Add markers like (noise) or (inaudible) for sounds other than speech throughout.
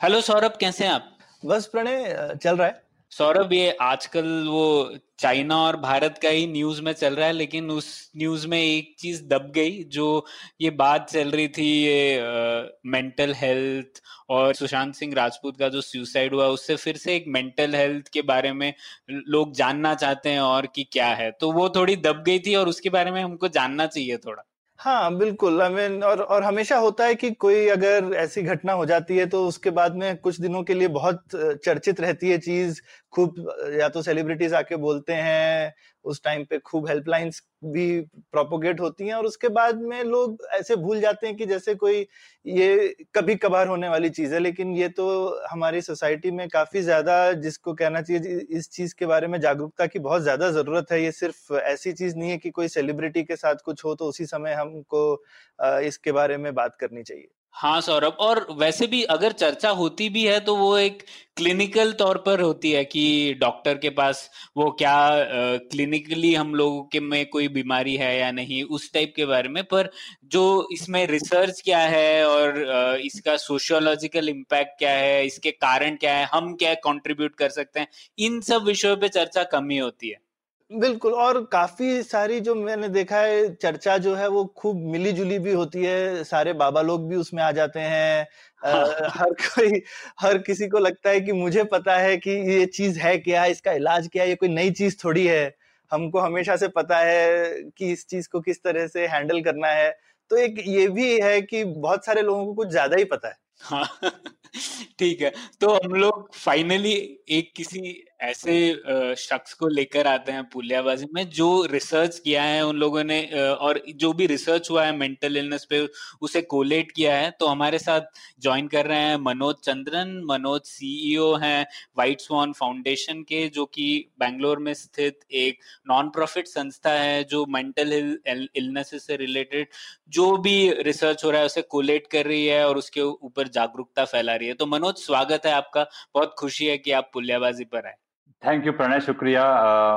Hello Saurabh कैसे हैं आप? बस प्रणय चल रहा है। सौरभ ये आजकल वो चाइना और भारत का ही न्यूज़ में चल रहा है लेकिन उस न्यूज़ में एक चीज़ दब गई जो ये बात चल रही थी ये मेंटल हेल्थ और सुशांत सिंह राजपूत का जो सुसाइड हुआ उससे फिर से एक मेंटल हेल्थ के बारे में लोग जानना चाहते हैं और कि क्या है। तो वो थोड़ी दब गई थी और उसके बारे में हमको जानना चाहिए थोड़ा। हाँ बिल्कुल। आई I मीन mean, और और हमेशा होता है कि कोई अगर ऐसी घटना हो जाती है तो उसके बाद में कुछ दिनों के लिए बहुत चर्चित रहती है चीज़ खूब, या तो सेलिब्रिटीज आके बोलते हैं, उस टाइम पे खूब हेल्पलाइंस भी प्रोपोगेट होती हैं और उसके बाद में लोग ऐसे भूल जाते हैं कि जैसे कोई ये कभी कभार होने वाली चीज़ है, लेकिन ये तो हमारी सोसाइटी में काफ़ी ज़्यादा जिसको कहना चाहिए इस चीज़ के बारे में जागरूकता की बहुत ज़्यादा ज़रूरत है। ये सिर्फ़ ऐसी चीज़ नहीं है कि कोई सेलिब्रिटी के साथ कुछ हो तो उसी समय हमको इसके बारे में बात करनी चाहिए। हाँ सौरभ और वैसे भी अगर चर्चा होती भी है तो वो एक क्लिनिकल तौर पर होती है कि डॉक्टर के पास वो क्या क्लिनिकली हम लोगों के में कोई बीमारी है या नहीं उस टाइप के बारे में। पर जो इसमें रिसर्च क्या है और अ, इसका सोशियोलॉजिकल इम्पैक्ट क्या है इसके कारण क्या है हम क्या कंट्रीब्यूट कर सकते हैं इन सब विषयों पे चर्चा कम ही होती है। बिल्कुल और काफ़ी सारी जो मैंने देखा है चर्चा जो है वो खूब मिली जुली भी होती है। सारे बाबा लोग भी उसमें आ जाते हैं। हाँ। हर कोई हर किसी को लगता है कि मुझे पता है कि ये चीज़ है क्या इसका इलाज क्या है ये कोई नई चीज़ थोड़ी है। हमको हमेशा से पता है कि इस चीज़ को किस तरह से हैंडल करना है। तो एक ये भी है कि बहुत सारे लोगों को कुछ ज़्यादा ही पता है। हाँ (laughs) ठीक है। तो हम लोग फाइनली एक किसी ऐसे शख्स को लेकर आते हैं पुलियाबाजी में, जो रिसर्च किया है उन लोगों ने और जो भी रिसर्च हुआ है मेंटल इलनेस पे, उसे कोलेट किया है तो हमारे साथ ज्वाइन कर रहे हैं मनोज चंद्रन। मनोज सीईओ हैं वाइट स्वॉन फाउंडेशन के, जो कि बैंगलोर में स्थित एक नॉन प्रॉफिट संस्था है, जो मेंटल इलनेसेस से रिलेटेड जो भी रिसर्च हो रहा है, उसे कोलेट कर रही है और उसके ऊपर जागरूकता फैला रही है। तो मनोज, स्वागत है आपका। बहुत खुशी है कि आप पुलियाबाजी पर आए। थैंक यू प्रणय शुक्रिया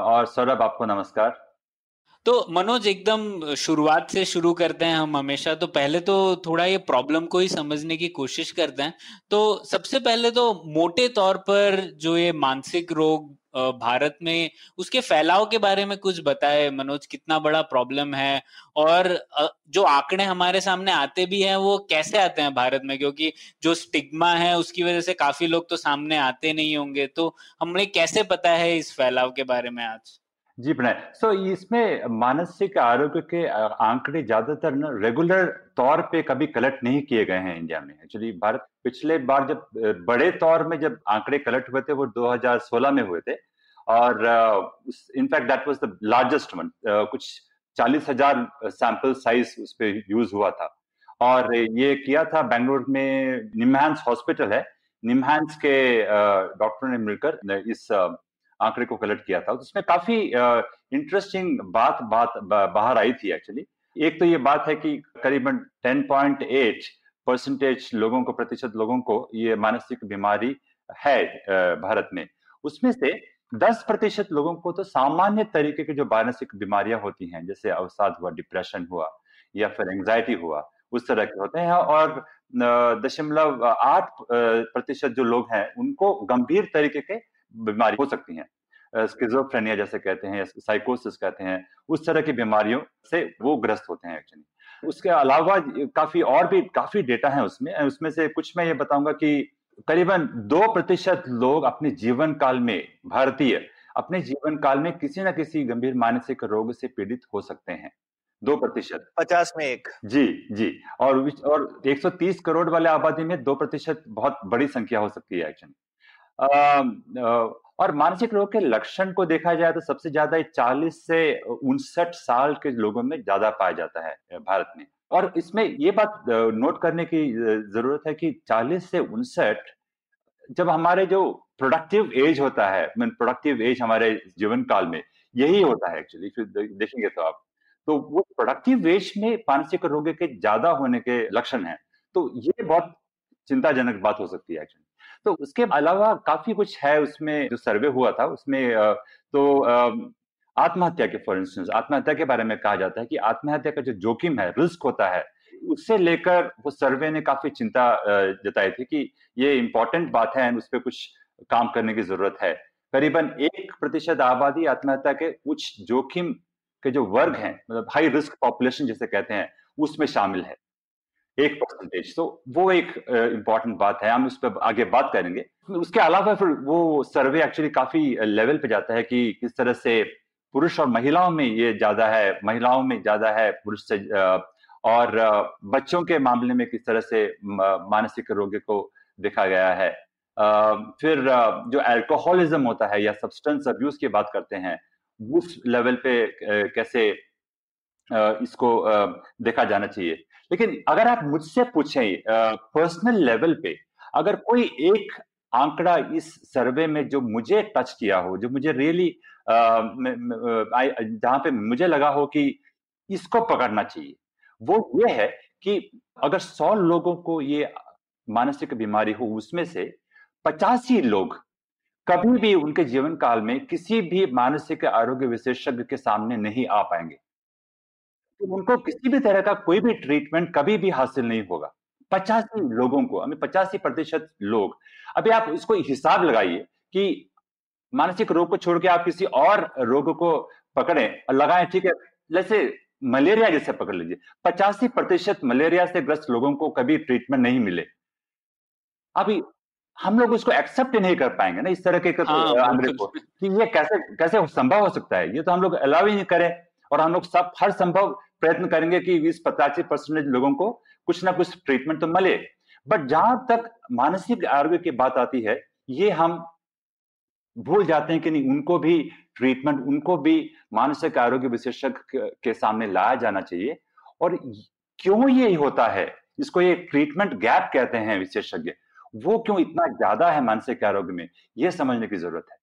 और सौरभ आपको नमस्कार। तो मनोज, एकदम शुरुआत से शुरू करते हैं हम हमेशा। तो पहले तो थोड़ा ये प्रॉब्लम को ही समझने की कोशिश करते हैं। तो सबसे पहले तो मोटे तौर पर जो ये मानसिक रोग भारत में उसके फैलाव के बारे में कुछ बताए, मनोज, कितना बड़ा प्रॉब्लम है? और जो आंकड़े हमारे सामने आते भी हैं, वो कैसे आते हैं भारत में? क्योंकि जो स्टिग्मा है, उसकी वजह से काफ़ी लोग तो सामने आते नहीं होंगे। तो हमें कैसे पता है इस फैलाव के बारे में आज? जी प्रणय। सो so, इसमें मानसिक आरोग्य के आंकड़े ज़्यादातर न रेगुलर तौर पे कभी कलेक्ट नहीं किए गए हैं इंडिया में। एक्चुअली भारत पिछले बार जब बड़े तौर में जब आंकड़े कलेक्ट हुए थे वो 2016 में हुए थे। और in fact that was the largest one कुछ चालीस हज़ार सैंपल साइज़ उस पर यूज़ हुआ था। और ये किया था बेंगलोर में निमहांस हॉस्पिटल है। निमहांस के डॉक्टर ने मिलकर इस आंकड़े को कलेक्ट किया था। उसमें काफ़ी इंटरेस्टिंग बात बात बाहर आई थी एक्चुअली एक तो ये बात है कि करीबन 10.8 परसेंटेज लोगों को, प्रतिशत लोगों को ये मानसिक बीमारी है भारत में। उसमें से 10 प्रतिशत लोगों को तो सामान्य तरीके की जो मानसिक बीमारियाँ होती हैं, जैसे अवसाद हुआ डिप्रेशन हुआ, या फिर एंजाइटी हुआ, उस तरह के होते हैं और दशमलव आठ प्रतिशत जो लोग हैं, उनको गंभीर तरीके के बीमारी हो सकती हैं। स्किजोफ्रेनिया जैसे कहते हैं साइकोसिस कहते हैं उस तरह की बीमारियों से वो ग्रस्त होते हैं एक्चुअली उसके अलावा काफ़ी और भी काफ़ी डेटा है उसमें। उसमें से कुछ मैं ये बताऊँगा कि करीबन दो प्रतिशत लोग अपने जीवन काल में भारतीय अपने जीवन काल में किसी न किसी गंभीर मानसिक रोग से पीड़ित हो सकते हैं। दो प्रतिशत। पचास में एक। जी जी। और और 130 करोड़ वाले आबादी में दो प्रतिशत बहुत बड़ी संख्या हो सकती है एक्चुअली और मानसिक रोग के लक्षण को देखा जाए तो सबसे ज़्यादा 40 से उनसठ साल के लोगों में ज़्यादा पाया जाता है भारत में। और इसमें ये बात नोट करने की ज़रूरत है कि 40 से उनसठ, जब हमारे जो प्रोडक्टिव एज होता है मीन प्रोडक्टिव एज हमारे जीवन काल में, यही होता है एक्चुअली देखेंगे तो आप। तो वो प्रोडक्टिव एज में मानसिक रोग के ज़्यादा होने के लक्षण हैं। तो ये बहुत चिंताजनक बात हो सकती है एक्चुअली तो उसके अलावा काफ़ी कुछ है उसमें जो सर्वे हुआ था, उसमें तो आत्महत्या के, फॉर इंस्टेंस, आत्महत्या के बारे में कहा जाता है कि आत्महत्या का जो जोखिम है, रिस्क होता है, उससे लेकर वो सर्वे ने काफ़ी चिंता जताई थी कि ये इंपॉर्टेंट बात है, उस पर कुछ काम करने की ज़रूरत है। करीबन एक प्रतिशत आबादी आत्महत्या के उच्च जोखिम के जो वर्ग हैं मतलब हाई रिस्क पॉपुलेशन जिसे कहते हैं, उसमें शामिल है। एक परसेंटेज तो वो एक इंपॉर्टेंट uh, बात है। हम उस पर आगे बात करेंगे। उसके अलावा फिर वो सर्वे एक्चुअली काफ़ी लेवल पे जाता है कि किस तरह से पुरुष और महिलाओं में ये ज़्यादा है महिलाओं में ज़्यादा है पुरुष से और बच्चों के मामले में किस तरह से मानसिक रोग को देखा गया है। फिर जो अल्कोहलिज्म होता है या सब्सटेंस अब्यूज की बात करते हैं उस लेवल पे कैसे इसको देखा जाना चाहिए। लेकिन अगर आप मुझसे पूछें पर्सनल लेवल पे, अगर कोई एक आंकड़ा इस सर्वे में जो मुझे टच किया हो, जो मुझे रियली जहाँ पे मुझे लगा हो कि इसको पकड़ना चाहिए, वो ये है कि अगर सौ लोगों को ये मानसिक बीमारी हो, उसमें से पचासी लोग कभी भी उनके जीवन काल में किसी भी मानसिक आरोग्य विशेषज्ञ के सामने नहीं आ पाएँगे। उनको किसी भी तरह का कोई भी ट्रीटमेंट कभी भी हासिल नहीं होगा। पचासी लोगों को हमें पचासी प्रतिशत लोग। अभी आप इसको हिसाब लगाइए कि मानसिक रोग को छोड़ के आप किसी और रोग को पकड़े और लगाएँ ठीक है? जैसे मलेरिया जैसे पकड़ लीजिए। पचासी प्रतिशत मलेरिया से ग्रस्त लोगों को कभी ट्रीटमेंट नहीं मिले। अभी हम लोग उसको एक्सेप्ट नहीं कर पाएँगे ना इस तरह के हाँ, को कि ये कैसे कैसे संभव हो सकता है? ये तो हम लोग अलाउ ही नहीं करें और हम लोग सब हर संभव प्रयत्न करेंगे कि बीस पचासी परसेंटेज लोगों को कुछ ना कुछ ट्रीटमेंट तो मिले। बट जहाँ तक मानसिक आरोग्य की बात आती है, ये हम भूल जाते हैं कि नहीं, उनको भी ट्रीटमेंट उनको भी मानसिक आरोग्य विशेषज्ञ के सामने लाया जाना चाहिए। और क्यों ये होता है? इसको ये ट्रीटमेंट गैप कहते हैं विशेषज्ञ। वो क्यों इतना ज़्यादा है मानसिक आरोग्य में? ये समझने की ज़रूरत है।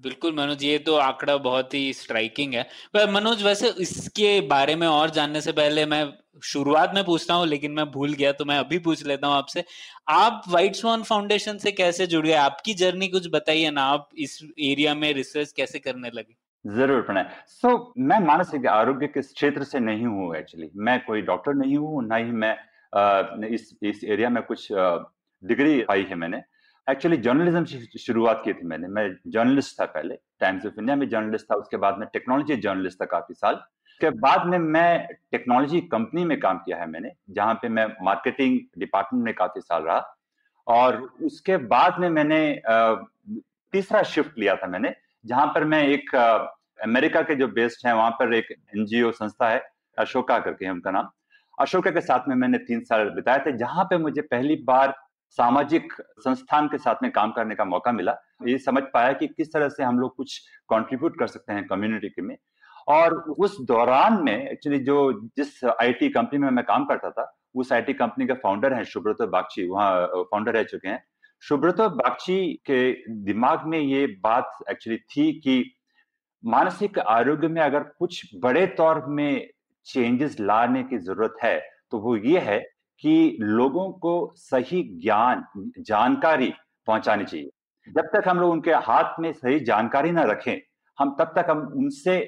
बिल्कुल मनोज ये तो आंकड़ा बहुत ही स्ट्राइकिंग है। पर मनोज वैसे इसके बारे में और जानने से पहले मैं शुरुआत में पूछता हूँ लेकिन मैं भूल गया तो मैं अभी पूछ लेता हूँ आपसे। आप व्हाइट स्वान फाउंडेशन से कैसे जुड़ गए? आपकी जर्नी कुछ बताइए ना आप इस एरिया में रिसर्च कैसे करने लगे? ज़रूर प्रणय। सो so, मैं मानसिक आरोग्य के क्षेत्र से नहीं हूँ एक्चुअली मैं कोई डॉक्टर नहीं हूँ ना ही मैं आ, इस इस एरिया में कुछ डिग्री पाई है मैंने। एक्चुअली जर्नलिज्म की शुरुआत की थी मैंने। मैं जर्नलिस्ट था पहले टाइम्स ऑफ़ इंडिया में जर्नलिस्ट था, उसके बाद में टेक्नोलॉजी जर्नलिस्ट था काफ़ी साल। उसके बाद में मैं टेक्नोलॉजी कंपनी में काम किया है मैंने, जहाँ पे मैं मार्केटिंग डिपार्टमेंट में काफ़ी साल रहा। और उसके बाद में मैंने तीसरा शिफ्ट लिया था मैंने, जहाँ पर मैं एक अमेरिका के जो बेस्ड है, वहाँ पर एक एनजीओ संस्था है, अशोका करके उनका नाम। अशोका के साथ में मैंने तीन साल बिताए थे, जहाँ पे मुझे पहली बार सामाजिक संस्थान के साथ में काम करने का मौका मिला। ये समझ पाया कि किस तरह से हम लोग कुछ कंट्रीब्यूट कर सकते हैं कम्युनिटी के में। और उस दौरान में एक्चुअली जो जिस आईटी कंपनी में मैं काम करता था, उस आईटी कंपनी के फाउंडर हैं सुब्रतो बागची। वहाँ फाउंडर रह चुके हैं। सुब्रतो बागची के दिमाग में ये बात एक्चुअली थी कि मानसिक आरोग्य में अगर कुछ बड़े तौर में चेंजेस लाने की ज़रूरत है तो वो ये है कि लोगों को सही ज्ञान, जानकारी पहुंचानी चाहिए। जब तक हम लोग उनके हाथ में सही जानकारी ना रखें, हम तब तक हम उनसे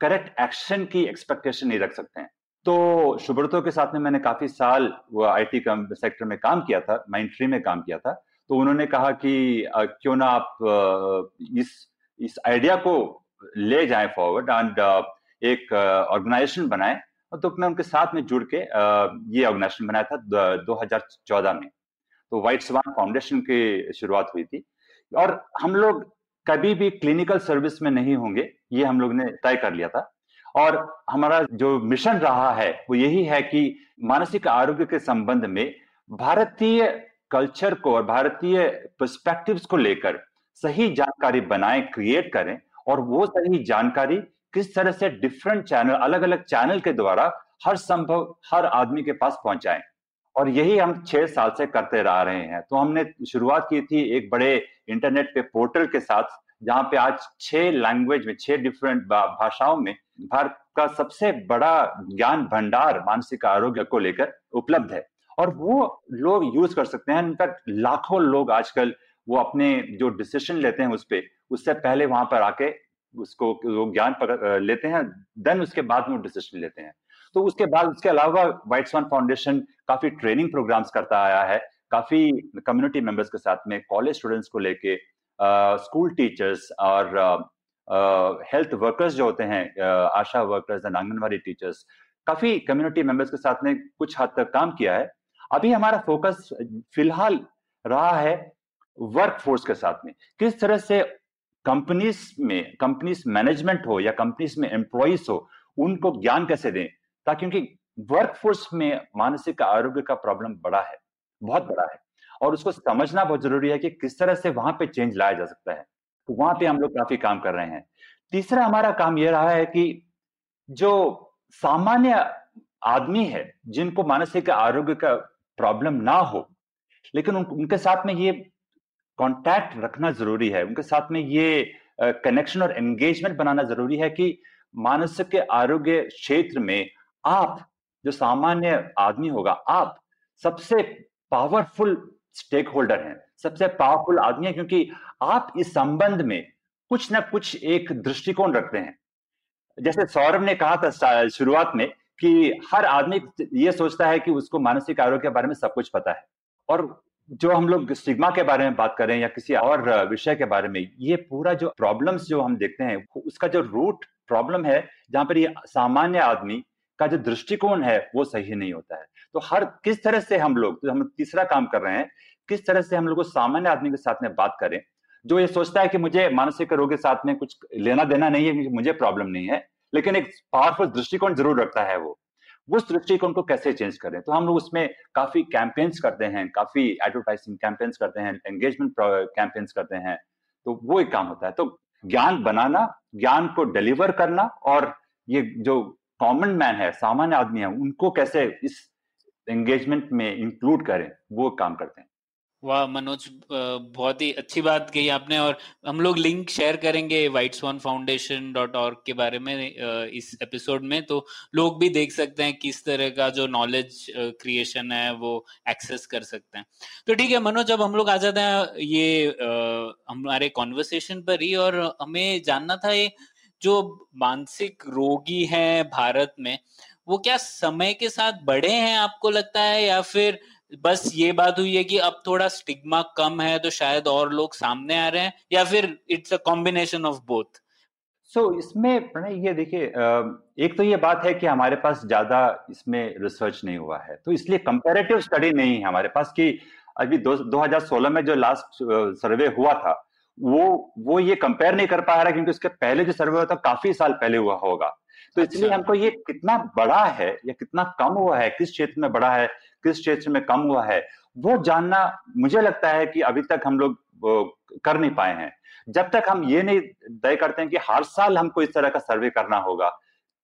करेक्ट एक्शन की एक्सपेक्टेशन नहीं रख सकते हैं। तो शुभ्रतो के साथ में मैंने काफ़ी साल आईटी सेक्टर में काम किया था माइंट्री में काम किया था। तो उन्होंने कहा कि क्यों ना आप इस इस आइडिया को ले जाएँ फॉरवर्ड एंड एक ऑर्गेनाइजेशन बनाएँ तो मैं उनके साथ में जुड़ के ये ऑर्गेनाइजेशन बनाया था 2014 में। तो व्हाइट स्वान फाउंडेशन की शुरुआत हुई थी। और हम लोग कभी भी क्लिनिकल सर्विस में नहीं होंगे, ये हम लोग ने तय कर लिया था। और हमारा जो मिशन रहा है, वो यही है कि मानसिक आरोग्य के संबंध में भारतीय कल्चर को और भारतीय पर्सपेक्टिव्स को लेकर सही जानकारी बनाएँ क्रिएट करें और वो सही जानकारी किस तरह से डिफरेंट चैनल अलग अलग चैनल के द्वारा हर संभव, हर आदमी के पास पहुंचाएँ। और यही हम छह साल से करते रह रहे हैं। तो हमने शुरुआत की थी एक बड़े इंटरनेट पे पोर्टल के साथ, जहाँ पे आज छह लैंग्वेज में, छह डिफरेंट भाषाओं में भारत का सबसे बड़ा ज्ञान भंडार, मानसिक आरोग्य को लेकर उपलब्ध है। और वो लोग यूज़ कर सकते हैं। इनफैक्ट लाखों लोग आजकल वो अपने जो डिसीज़न लेते हैं उस पर उससे पहले वहाँ पर आके उसको वो ज्ञान लेते हैं देन उसके बाद में डिसीज़न लेते हैं। तो उसके बाद उसके अलावा व्हाइट वन फाउंडेशन काफ़ी ट्रेनिंग प्रोग्राम्स करता आया है काफ़ी कम्युनिटी मेंबर्स के साथ में कॉलेज स्टूडेंट्स को लेके स्कूल टीचर्स और हेल्थ uh, वर्कर्स जो होते हैं uh, ASHA workers and anganwadi teachers काफ़ी कम्युनिटी मेंबर्स के साथ में कुछ हद तक काम किया है। अभी हमारा फोकस फ़िलहाल रहा है वर्क फोर्स के साथ में। किस तरह से कंपनीज़ में कंपनीज़ मैनेजमेंट हो या कंपनीज़ में एम्प्लॉयज़ हो उनको ज्ञान कैसे दें? ताकि क्योंकि वर्क फोर्स में मानसिक आरोग्य का प्रॉब्लम बड़ा है बहुत बड़ा है। और उसको समझना बहुत ज़रूरी है कि किस तरह से वहाँ पे चेंज लाया जा सकता है। तो वहाँ पे हम लोग काफ़ी काम कर रहे हैं। तीसरा हमारा काम यह रहा है कि जो सामान्य आदमी है जिनको मानसिक आरोग्य का प्रॉब्लम ना हो लेकिन उन, उनके साथ में ये कांटेक्ट रखना ज़रूरी है। उनके साथ में ये कनेक्शन और एंगेजमेंट बनाना ज़रूरी है कि मानसिक आरोग्य क्षेत्र में आप जो सामान्य आदमी होगा, आप सबसे पावरफुल स्टेक होल्डर हैं, सबसे पावरफुल आदमी है, क्योंकि आप इस संबंध में कुछ ना कुछ एक दृष्टिकोण रखते हैं। जैसे सौरभ ने कहा था शुरुआत में कि हर आदमी ये सोचता है कि उसको मानसिक आरोग्य के बारे में सब कुछ पता है और जो हम लोग स्टिग्मा के बारे में बात करें या किसी और विषय के बारे में, ये पूरा जो प्रॉब्लम्स जो हम देखते हैं उसका जो रूट प्रॉब्लम है, जहाँ पर ये सामान्य आदमी का जो दृष्टिकोण है, वो सही नहीं होता है। तो हर किस तरह से हम लोग तो हम तीसरा काम कर रहे हैं, किस तरह से हम लोग सामान्य आदमी के साथ में बात करें, जो ये सोचता है कि मुझे मानसिक रोग के साथ में कुछ लेना देना नहीं है, मुझे प्रॉब्लम नहीं है, लेकिन एक पावरफुल दृष्टिकोण ज़रूर रखता है वो। उस दृष्टिकोण को कैसे चेंज करें? तो हम लोग उसमें काफ़ी कैंपेन्स करते हैं, काफ़ी एडवर्टाइजिंग कैंपेन्स करते हैं एंगेजमेंट कैंपेन्स करते हैं। तो वो एक काम होता है। तो ज्ञान बनाना, ज्ञान को डिलीवर करना और ये जो कॉमन मैन है, सामान्य आदमी है, उनको कैसे इस एंगेजमेंट में इंक्लूड करें, वो काम करते हैं। वाह, मनोज बहुत ही अच्छी बात कही आपने और हम लोग लिंक शेयर करेंगे White Swan Foundation dot org के बारे में इस एपिसोड में। तो लोग भी देख सकते हैं किस तरह का जो नॉलेज क्रिएशन है, वो एक्सेस कर सकते हैं। तो ठीक है, मनोज, अब हम लोग आ जाते हैं ये हमारे कॉन्वर्सेशन पर ही और हमें जानना था ये जो मानसिक रोगी हैं भारत में, वो क्या समय के साथ बढ़े हैं आपको लगता है या फिर बस ये बात हुई है कि अब थोड़ा स्टिग्मा कम है तो शायद और लोग सामने आ रहे हैं या फिर it's a combination of both so इसमें प्रणय ये देखिए एक तो ये बात है कि हमारे पास ज़्यादा इसमें रिसर्च नहीं हुआ है तो इसलिए कंपेरेटिव स्टडी नहीं है हमारे पास कि अभी दो, 2016 में जो लास्ट सर्वे हुआ था वो वो ये कंपेयर नहीं कर पा रहा क्योंकि उसके पहले जो सर्वे हुआ था काफ़ी साल पहले हुआ होगा। तो इसलिए अच्छा। हमको ये कितना बड़ा है या कितना कम हुआ है किस क्षेत्र में बड़ा है किस क्षेत्र में कम हुआ है वो जानना मुझे लगता है कि अभी तक हम लोग कर नहीं पाए हैं। जब तक हम ये नहीं तय करते हैं कि हर साल हमको इस तरह का सर्वे करना होगा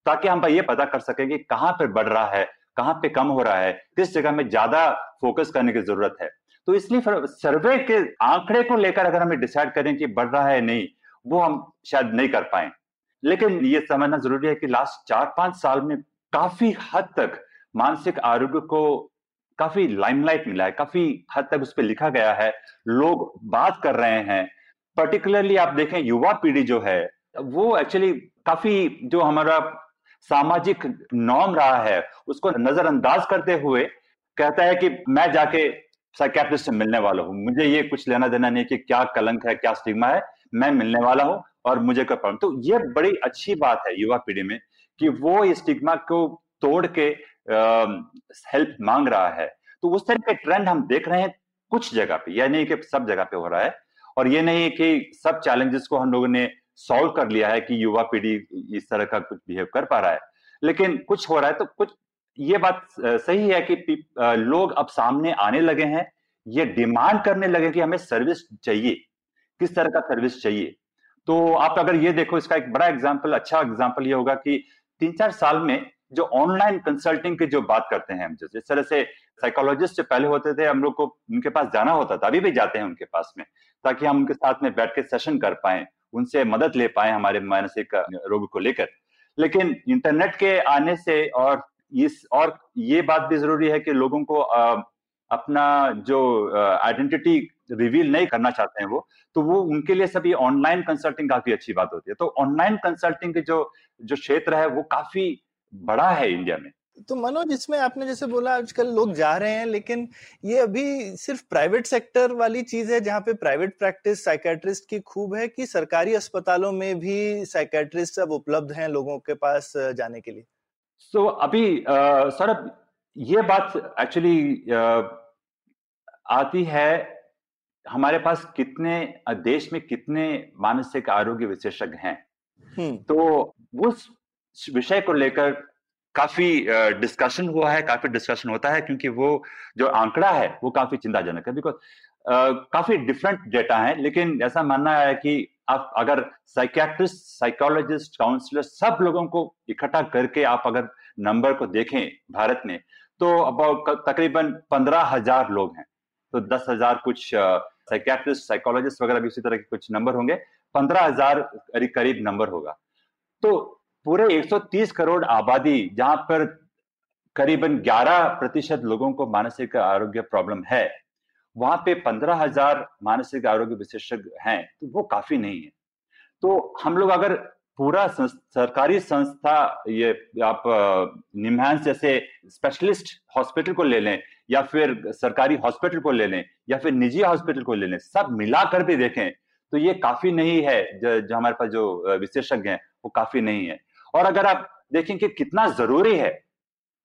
ताकि हम ये पता कर सके कि कहाँ पे बढ़ रहा है कहाँ पे कम हो रहा है किस जगह में ज़्यादा फोकस करने की ज़रूरत है। तो इसलिए सर्वे के आंकड़े को लेकर अगर हमें डिसाइड करें कि बढ़ रहा है नहीं वो हम शायद नहीं कर पाए। लेकिन ये समझना ज़रूरी है कि लास्ट चार पाँच साल में काफ़ी हद तक मानसिक आरोग्य को काफ़ी लाइमलाइट मिला है, काफ़ी हद तक उस पर लिखा गया है, लोग बात कर रहे हैं। पर्टिकुलरली आप देखें, युवा पीढ़ी जो है, वो एक्चुअली काफ़ी जो हमारा सामाजिक नॉर्म रहा है, उसको नजरअंदाज करते हुए कहता है कि मैं जाके साइकेट्रिस्ट से मिलने वाला हूँ। मुझे ये कुछ लेना देना नहीं कि क्या कलंक है, क्या स्टिग्मा है। मैं मिलने वाला हूँ और मुझे कर प्रॉब्लम तो ये बड़ी अच्छी बात है युवा पीढ़ी में कि वो स्टिग्मा को तोड़ के हेल्प मांग रहा है। तो उस तरह के ट्रेंड हम देख रहे हैं कुछ जगह पे। यह नहीं कि सब जगह पे हो रहा है और ये नहीं कि सब चैलेंजेस को हम लोगों ने सॉल्व कर लिया है कि युवा पीढ़ी इस तरह का कुछ बिहेव कर पा रहा है। लेकिन कुछ हो रहा है तो कुछ, ये बात सही है कि लोग अब सामने आने लगे हैं। ये डिमांड करने लगे कि हमें सर्विस चाहिए। किस तरह का सर्विस चाहिए? तो आप अगर ये देखो, इसका एक बड़ा एग्ज़ाम्पल अच्छा एग्ज़ाम्पल ये होगा कि तीन चार साल में जो ऑनलाइन कंसल्टिंग की जो बात करते हैं हम, जिस तरह से साइकोलॉजिस्ट जो पहले होते थे, हम लोग को उनके पास जाना होता था, अभी भी जाते हैं उनके पास में, ताकि हम उनके साथ में बैठ के सेशन कर पाए, उनसे मदद ले पाए हमारे मानसिक रोग को लेकर। लेकिन इंटरनेट के आने से और इस, और ये बात भी ज़रूरी है कि लोगों को अपना जो आइडेंटिटी रिवील नहीं करना चाहते हैं वो तो वो उनके लिए सभी ऑनलाइन कंसल्टिंग काफ़ी अच्छी बात होती है। तो ऑनलाइन कंसल्टिंग के जो जो क्षेत्र है वो काफ़ी बड़ा है इंडिया में। तो मनोज इसमें आपने जैसे बोला आजकल लोग जा रहे हैं लेकिन ये अभी सिर्फ़ प्राइवेट सेक्टर वाली चीज़ है जहाँ पे प्राइवेट प्रैक्टिस साइकेट्रिस्ट की खूब है कि सरकारी अस्पतालों में भी साइकेट्रिस्ट अब उपलब्ध हैं लोगों के पास जाने के लिए? सो so, अभी सर ये बात एक्चुअली आती है हमारे पास कितने देश में कितने मानसिक आरोग्य विशेषज्ञ हैं। तो उस विषय को लेकर काफ़ी डिस्कशन हुआ है काफ़ी डिस्कशन होता है क्योंकि वो जो आंकड़ा है वो काफ़ी चिंताजनक है। बिकॉज़ काफ़ी डिफरेंट डेटा है लेकिन ऐसा मानना है कि आप अगर साइकियाट्रिस्ट साइकोलॉजिस्ट काउंसलर सब लोगों को इकट्ठा करके आप अगर नंबर को देखें भारत में तो अबाउट तकरीबन पंद्रह हज़ार लोग हैं। तो दस हज़ार कुछ साइकियाट्रिस्ट साइकोलॉजिस्ट वगैरह भी उसी तरह के कुछ नंबर होंगे। पंद्रह हज़ार करीब नंबर होगा। तो पूरे 130 करोड़ आबादी, जहाँ पर करीबन 11 प्रतिशत लोगों को मानसिक आरोग्य प्रॉब्लम है, वहाँ पे पंद्रह हज़ार मानसिक आरोग्य विशेषज्ञ हैं तो वो काफ़ी नहीं है। तो हम लोग अगर पूरा सरकारी संस्था ये आप निम्हांस जैसे स्पेशलिस्ट हॉस्पिटल को ले लें या फिर सरकारी हॉस्पिटल को ले लें या फिर निजी हॉस्पिटल को ले लें सब मिलाकर भी देखें तो ये काफ़ी नहीं है जो, जो हमारे पास जो विशेषज्ञ हैं वो काफ़ी नहीं है। और अगर आप देखें कि कितना ज़रूरी है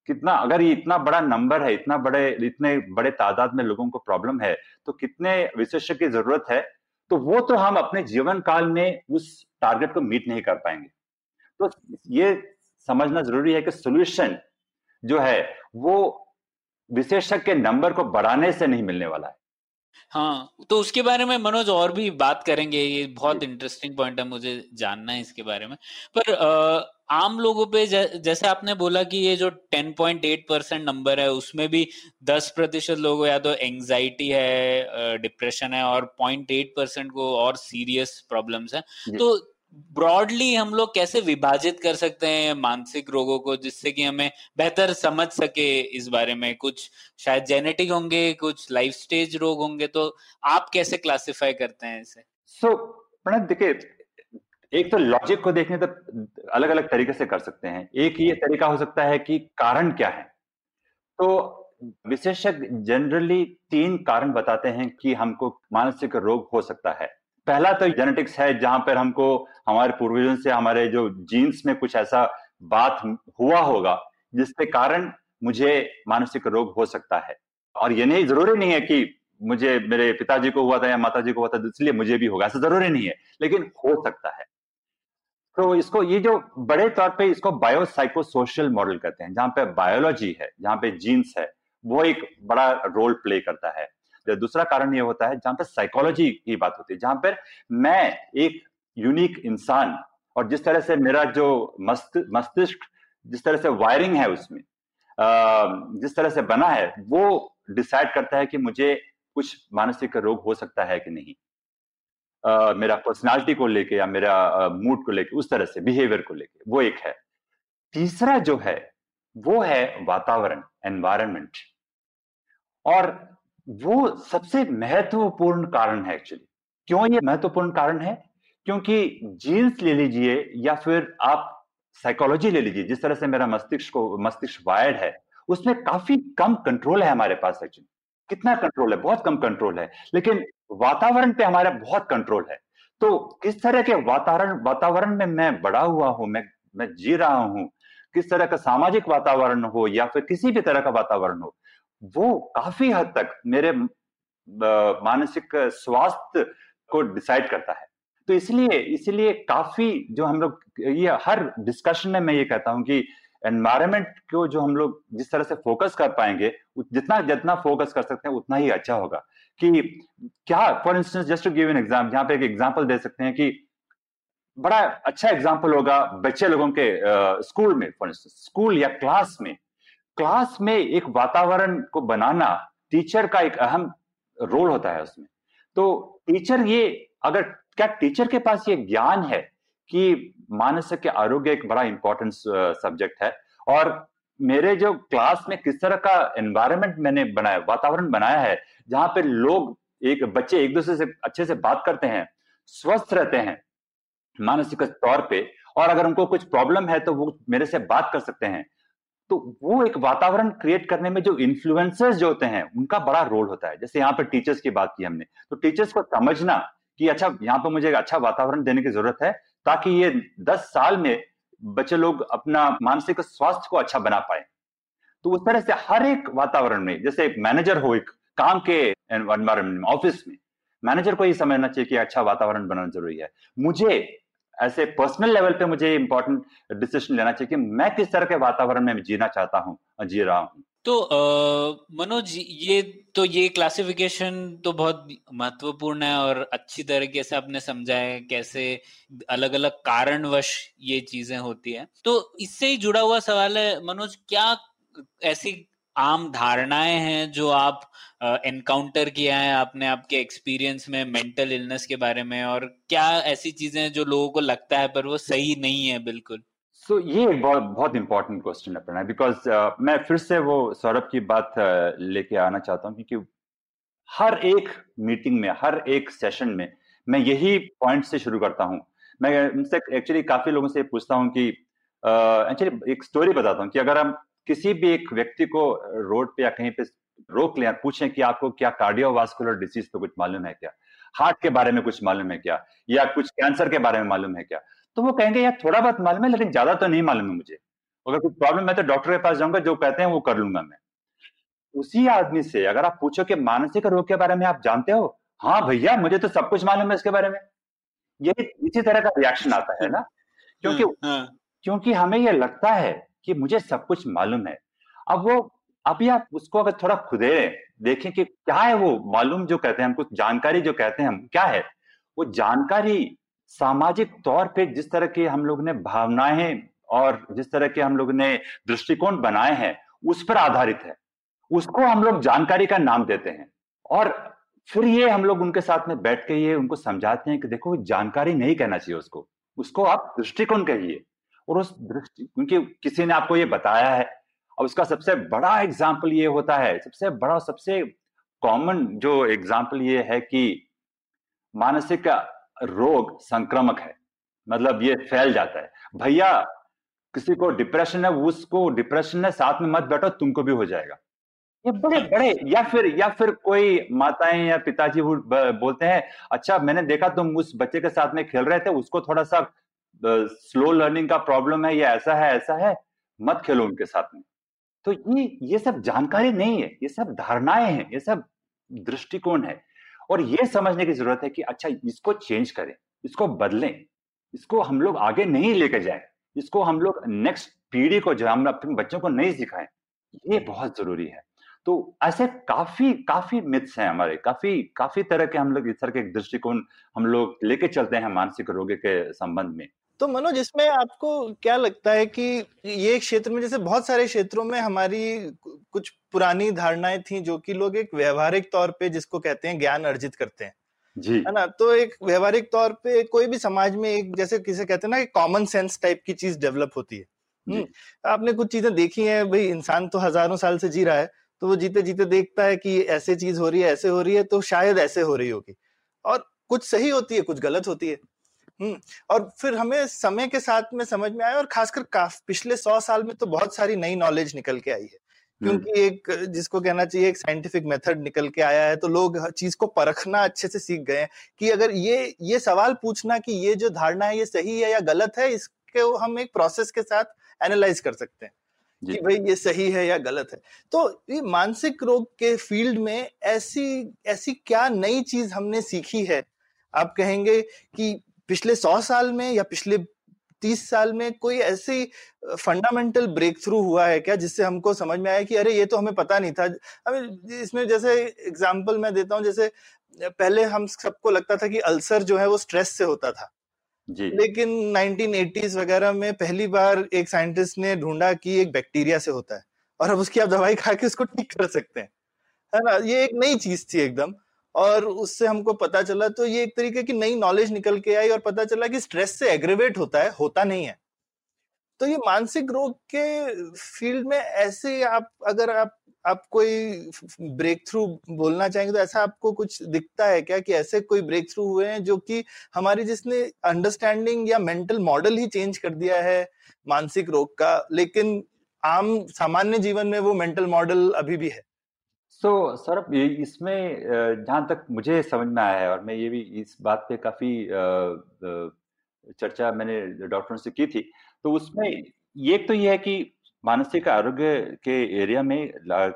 कितना अगर ये इतना बड़ा नंबर है इतना बड़े इतने बड़े तादाद में लोगों को प्रॉब्लम है तो कितने विशेषज्ञ की ज़रूरत है तो वो तो हम अपने जीवन काल में उस टारगेट को मीट नहीं कर पाएँगे। तो ये समझना ज़रूरी है कि सोल्यूशन जो है, वो विशेषज्ञ के नंबर को बढ़ाने से नहीं मिलने वाला है। हाँ तो उसके बारे में मनोज और भी बात करेंगे ये बहुत इंटरेस्टिंग पॉइंट है मुझे जानना है इसके बारे में। पर आम लोगों पे जैसे आपने बोला कि ये जो 10.8 परसेंट नंबर है उसमें भी 10 प्रतिशत लोगों या तो एंजाइटी है डिप्रेशन है और 0.8 परसेंट को और सीरियस प्रॉब्लम्स है। तो ब्रॉडली हम लोग कैसे विभाजित कर सकते हैं मानसिक रोगों को जिससे कि हमें बेहतर समझ सके इस बारे में? कुछ शायद जेनेटिक होंगे कुछ लाइफ स्टेज रोग होंगे तो आप कैसे क्लासिफाई करते हैं इसे? सो so, प्रणब देखिए एक तो लॉजिक को देखने तो अलग अलग तरीके से कर सकते हैं। एक ये तरीका हो सकता है कि कारण क्या है? तो विशेषज्ञ जनरली तीन कारण बताते हैं कि हमको मानसिक रोग हो सकता है। पहला तो जेनेटिक्स है, जहाँ पर हमको हमारे पूर्वजों से, हमारे जो जीन्स में कुछ ऐसा बात हुआ होगा, जिसके कारण मुझे मानसिक रोग हो सकता है। और ये नहीं, ज़रूरी नहीं है कि मुझे, मेरे पिताजी को हुआ था या माताजी को हुआ था, इसलिए मुझे भी होगा, ऐसा ज़रूरी नहीं है, लेकिन हो सकता है। तो इसको, ये जो बड़े तौर पे इसको बायोसाइको सोशल मॉडल कहते हैं, जहाँ पे बायोलॉजी है, जहाँ पे जीन्स है, वो एक बड़ा रोल प्ले करता है। दूसरा कारण ये होता है जहाँ पर साइकोलॉजी की बात होती है, जहाँ पर मैं एक यूनिक इंसान और जिस तरह से मेरा जो मस्त, मस्तिष्क, जिस तरह से वायरिंग है उसमें जिस तरह से बना है, वो डिसाइड करता है कि मुझे कुछ मानसिक रोग हो सकता है कि नहीं। मेरा पर्सनालिटी को लेके या मेरा मूड को लेके, उस तरह से बिहेवियर को लेके, वो एक है। तीसरा जो है, वो है वातावरण एनवायरमेंट और वो सबसे महत्वपूर्ण कारण है एक्चुअली क्यों ये महत्वपूर्ण कारण है? क्योंकि जीन्स ले लीजिए या फिर आप साइकोलॉजी ले लीजिए, जिस तरह से मेरा मस्तिष्क को, मस्तिष्क वायर्ड है, उसमें काफ़ी कम कंट्रोल है हमारे पास एक्चुअली कितना कंट्रोल है? बहुत कम कंट्रोल है। लेकिन वातावरण पे हमारा बहुत कंट्रोल है। तो किस तरह के वातावरण वातावरण में मैं बड़ा हुआ हूँ, मैं मैं जी रहा हूँ, किस तरह का सामाजिक वातावरण हो या फिर किसी भी तरह का वातावरण हो वो काफ़ी हद तक मेरे मानसिक स्वास्थ्य को डिसाइड करता है। तो इसलिए इसलिए काफ़ी जो हम लोग, ये हर डिस्कशन में मैं ये कहता हूँ कि एनवायरमेंट को जो हम लोग जिस तरह से फोकस कर पाएँगे जितना जितना फोकस कर सकते हैं, उतना ही अच्छा होगा। कि क्या for instance just to give an exam यहाँ पे एक एग्ज़ाम्पल दे सकते हैं कि बड़ा अच्छा एग्ज़ाम्पल होगा बच्चे लोगों के स्कूल में फॉर इंस्टेंस स्कूल या क्लास में। क्लास में एक वातावरण को बनाना टीचर का एक अहम रोल होता है उसमें। तो टीचर ये, अगर, क्या टीचर के पास ये ज्ञान है कि मानसिक आरोग्य एक बड़ा इंपॉर्टेंट सब्जेक्ट है? और मेरे जो क्लास में किस तरह का एनवायरनमेंट मैंने बनाया, वातावरण बनाया है, जहाँ पे लोग एक, बच्चे एक दूसरे से अच्छे से बात करते हैं, स्वस्थ रहते हैं, मानसिक तौर पे, और अगर उनको कुछ प्रॉब्लम है तो वो मेरे से बात कर सकते हैं। तो वो एक वातावरण क्रिएट करने में जो इन्फ्लुएंसर्स जो होते हैं, उनका बड़ा रोल होता है। जैसे यहाँ पर टीचर्स की बात की हमने। तो टीचर्स को समझना कि अच्छा यहाँ पर मुझे एक अच्छा वातावरण देने की ज़रूरत है, ताकि ये दस साल में बच्चे लोग अपना मानसिक स्वास्थ्य को अच्छा बना पाए। तो उस तरह से हर एक वातावरण में, जैसे एक मैनेजर हो एक काम के एनवायरमेंट में ऑफ़िस में मैनेजर को ये समझना चाहिए कि अच्छा वातावरण बनाना ज़रूरी है। मुझे ऐसे पर्सनल लेवल पे मुझे इंपॉर्टेंट डिसीज़न लेना चाहिए कि मैं किस तरह के वातावरण में जीना चाहता हूँ, जी रहा हूँ। तो मनोज, ये तो ये क्लासिफिकेशन तो बहुत महत्वपूर्ण है और अच्छी तरीके से आपने समझा है कैसे अलग अलग कारणवश ये चीज़ें होती है। तो इससे ही जुड़ा हुआ सवाल है, मनोज, क्या ऐसी आम धारणाएँ हैं जो आप एनकाउंटर किया है आपने आपके एक्सपीरियंस में मेंटल इलनेस के बारे में और क्या ऐसी चीज़ें हैं जो लोगों को लगता है पर वो सही नहीं है बिल्कुल? सो so, ये बहुत बहुत इंपॉर्टेंट क्वेश्चन है प्रणय बिकॉज़ uh, मैं फिर से वो सौरभ की बात uh, लेके आना चाहता हूँ क्योंकि हर एक मीटिंग में हर एक सेशन में मैं यही पॉइंट से शुरू करता हूँ। मैं उनसे एक्चुअली काफ़ी लोगों से पूछता हूँ कि एक्चुअली uh, एक स्टोरी बताता हूँ कि अगर हम किसी भी एक व्यक्ति को रोड पे या कहीं पे रोक लें पूछें कि आपको क्या कार्डियोवास्कुलर डिसीज पे कुछ मालूम है क्या? हार्ट के बारे में कुछ मालूम है क्या? या कुछ कैंसर के बारे में मालूम है क्या? तो वो कहेंगे यार थोड़ा बहुत मालूम है लेकिन ज़्यादा तो नहीं मालूम है मुझे। अगर कुछ प्रॉब्लम है तो डॉक्टर के पास जाऊँगा जो कहते हैं वो कर लूँगा मैं। उसी आदमी से अगर आप पूछो कि मानसिक रोग के बारे में आप जानते हो? हाँ भैया मुझे तो सब कुछ मालूम है इसके बारे में। यही इसी तरह का रिएक्शन आता है ना? (laughs) क्योंकि हाँ, हाँ। क्योंकि हमें यह लगता है कि मुझे सब कुछ मालूम है। अब वो, अभी आप उसको अगर थोड़ा खुदे देखें कि क्या है वो मालूम जो कहते हैं, हम कुछ जानकारी जो कहते हैं, हम क्या है? वो जानकारी सामाजिक तौर पे जिस तरह के हम लोग ने भावनाएँ और जिस तरह के हम लोग ने दृष्टिकोण बनाए हैं, उस पर आधारित है। उसको हम लोग जानकारी का नाम देते हैं और फिर ये हम लोग उनके साथ में बैठ के ये उनको समझाते हैं कि देखो, जानकारी नहीं कहना चाहिए उसको। उसको आप दृष्टिकोण कहिए। और उस दृष्टि क्योंकि किसी ने आपको ये बताया है। और उसका सबसे बड़ा एग्ज़ाम्पल ये होता है, सबसे बड़ा सबसे कॉमन जो एग्ज़ाम्पल ये है कि मानसिक रोग संक्रमक है मतलब ये फैल जाता है। भैया, किसी को डिप्रेशन है, उसको डिप्रेशन है, साथ में मत बैठो, तुमको भी हो जाएगा। ये बड़े बड़े, या फिर या फिर कोई माताएँ या पिताजी बोलते हैं अच्छा मैंने देखा तुम उस बच्चे के साथ में खेल रहे थे, उसको थोड़ा सा स्लो लर्निंग का प्रॉब्लम है, या ऐसा है ऐसा है, मत खेलो उनके साथ में। तो ये ये सब जानकारी नहीं है, ये सब धारणाएँ हैं, ये सब दृष्टिकोण है। और ये समझने की ज़रूरत है कि अच्छा इसको चेंज करें, इसको बदलें, इसको हम लोग आगे नहीं लेकर जाए, इसको हम लोग नेक्स्ट पीढ़ी को जो हम अपने बच्चों को नहीं सिखाएँ, ये बहुत ज़रूरी है। तो ऐसे काफ़ी काफ़ी मिथ्स हैं हमारे, काफ़ी काफ़ी तरह के हम लोग इस तरह के दृष्टिकोण हम लोग लेके चलते हैं मानसिक रोग के संबंध में। तो मनोज इसमें आपको क्या लगता है कि ये क्षेत्र में जैसे बहुत सारे क्षेत्रों में हमारी कुछ पुरानी धारणाएँ थी जो कि लोग एक व्यवहारिक तौर पे जिसको कहते हैं ज्ञान अर्जित करते हैं। जी। है ना? तो एक व्यवहारिक तौर पे कोई भी समाज में एक जैसे किसे कहते हैं ना कॉमन सेंस टाइप की चीज़ डेवलप होती है। हम्म, आपने कुछ चीज़ें देखी हैं भाई इंसान तो हज़ारों साल से जी रहा है तो वो जीते जीते देखता है कि ऐसे चीज़ हो रही है ऐसे हो रही है तो शायद ऐसे हो रही होगी। और कुछ सही होती है कुछ गलत होती है। और फिर हमें समय के साथ में समझ में आया और खासकर काफ पिछले सौ साल में तो बहुत सारी नई नॉलेज निकल के आई है। क्योंकि एक जिसको कहना चाहिए एक साइंटिफिक मेथड निकल के आया है तो लोग हर चीज़ को परखना अच्छे से सीख गए हैं कि अगर ये ये सवाल पूछना कि ये जो धारणा है ये सही है या गलत है इसके हम एक प्रोसेस के साथ एनालाइज कर सकते हैं कि भाई ये सही है या गलत है। तो ये मानसिक रोग के फ़ील्ड में ऐसी ऐसी क्या नई चीज़ हमने सीखी है? आप कहेंगे कि पिछले सौ साल में या पिछले तीस साल में कोई ऐसी फंडामेंटल ब्रेक थ्रू हुआ है क्या जिससे हमको समझ में आया कि अरे ये तो हमें पता नहीं था? हमें इसमें जैसे एग्ज़ाम्पल मैं देता हूँ जैसे पहले हम सबको लगता था कि अल्सर जो है वो स्ट्रेस से होता था। जी। लेकिन 1980s वगैरह में पहली बार एक साइंटिस्ट ने ढूंढा कि एक बैक्टीरिया से होता है और अब उसकी आप दवाई खा के उसको ठीक कर सकते हैं। है ना? ये एक नई चीज़ थी एकदम। और उससे हमको पता चला तो ये एक तरीके की नई नॉलेज निकल के आई और पता चला कि स्ट्रेस से एग्रेवेट होता है, होता नहीं है। तो ये मानसिक रोग के फ़ील्ड में ऐसे आप, अगर आप आप कोई ब्रेक थ्रू बोलना चाहेंगे तो ऐसा आपको कुछ दिखता है क्या कि ऐसे कोई ब्रेक थ्रू हुए हैं जो कि हमारी जिसने अंडरस्टैंडिंग या मेंटल मॉडल ही चेंज कर दिया है मानसिक रोग का, लेकिन आम सामान्य जीवन में वो मेंटल मॉडल अभी भी है। सो so, सौरभ इसमें जहाँ तक मुझे समझ में आया है और मैं ये भी इस बात पे काफ़ी चर्चा मैंने डॉक्टरों से की थी तो उसमें एक तो ये है कि मानसिक आरोग्य के एरिया में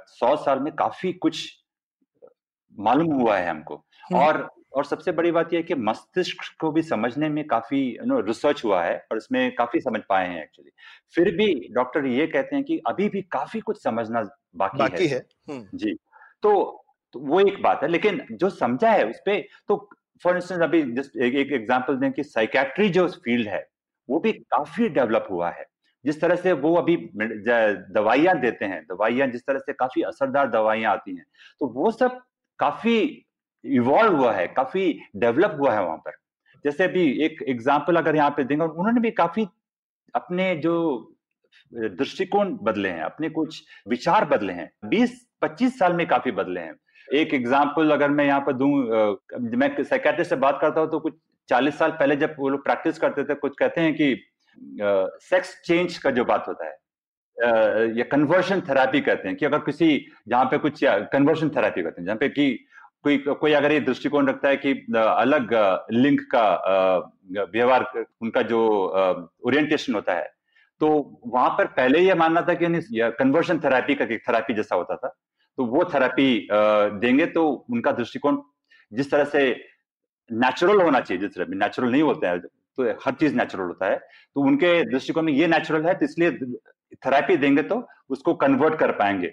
सौ साल में काफ़ी कुछ मालूम हुआ है हमको हम्म। और और सबसे बड़ी बात यह है कि मस्तिष्क को भी समझने में काफ़ी यू नो रिसर्च हुआ है और इसमें काफ़ी समझ पाए हैं एक्चुअली फिर भी डॉक्टर ये कहते हैं कि अभी भी काफ़ी कुछ समझना बाकी, बाकी है, है। हम्म। जी तो, तो वो एक बात है लेकिन जो समझा है उस पर तो फॉर इंस्टेंस अभी जस्ट एक एग्ज़ाम्पल दें कि साइकेट्री जो फ़ील्ड है वो भी काफ़ी डेवलप हुआ है। जिस तरह से वो अभी दवाइयाँ देते हैं दवाइयाँ जिस तरह से काफ़ी असरदार दवाइयाँ आती हैं तो वो सब काफ़ी इवॉल्व हुआ है काफ़ी डेवलप हुआ है वहाँ पर। जैसे अभी एक एग्ज़ाम्पल अगर यहाँ पे देंगे उन्होंने भी काफ़ी अपने जो दृष्टिकोण बदले हैं अपने कुछ विचार बदले हैं। 20-25 साल में काफ़ी बदले हैं। एक एग्ज़ाम्पल अगर मैं यहाँ पर दू मैं साइकेट्रिस्ट से बात करता हूँ तो कुछ 40 साल पहले जब वो लोग प्रैक्टिस करते थे, कुछ कहते हैं कि सेक्स चेंज का जो बात होता है या कन्वर्शन थेरापी कहते हैं कि अगर किसी जहाँ पे कुछ कन्वर्शन थेरापी कहते हैं, जहाँ पे कि कोई कोई अगर ये दृष्टिकोण रखता है कि अलग लिंग का व्यवहार, उनका जो ओरिएंटेशन होता है तो वहाँ पर पहले यह मानना था कि कन्वर्शन थेरापी का थेरापी जैसा होता था। तो वो थेरापी देंगे तो उनका दृष्टिकोण जिस तरह से नेचुरल होना चाहिए, जिस तरह भी नेचुरल नहीं होता है तो हर चीज़ नेचुरल होता है। तो उनके दृष्टिकोण में ये नेचुरल है तो इसलिए थेरापी देंगे तो उसको कन्वर्ट कर पाएँगे।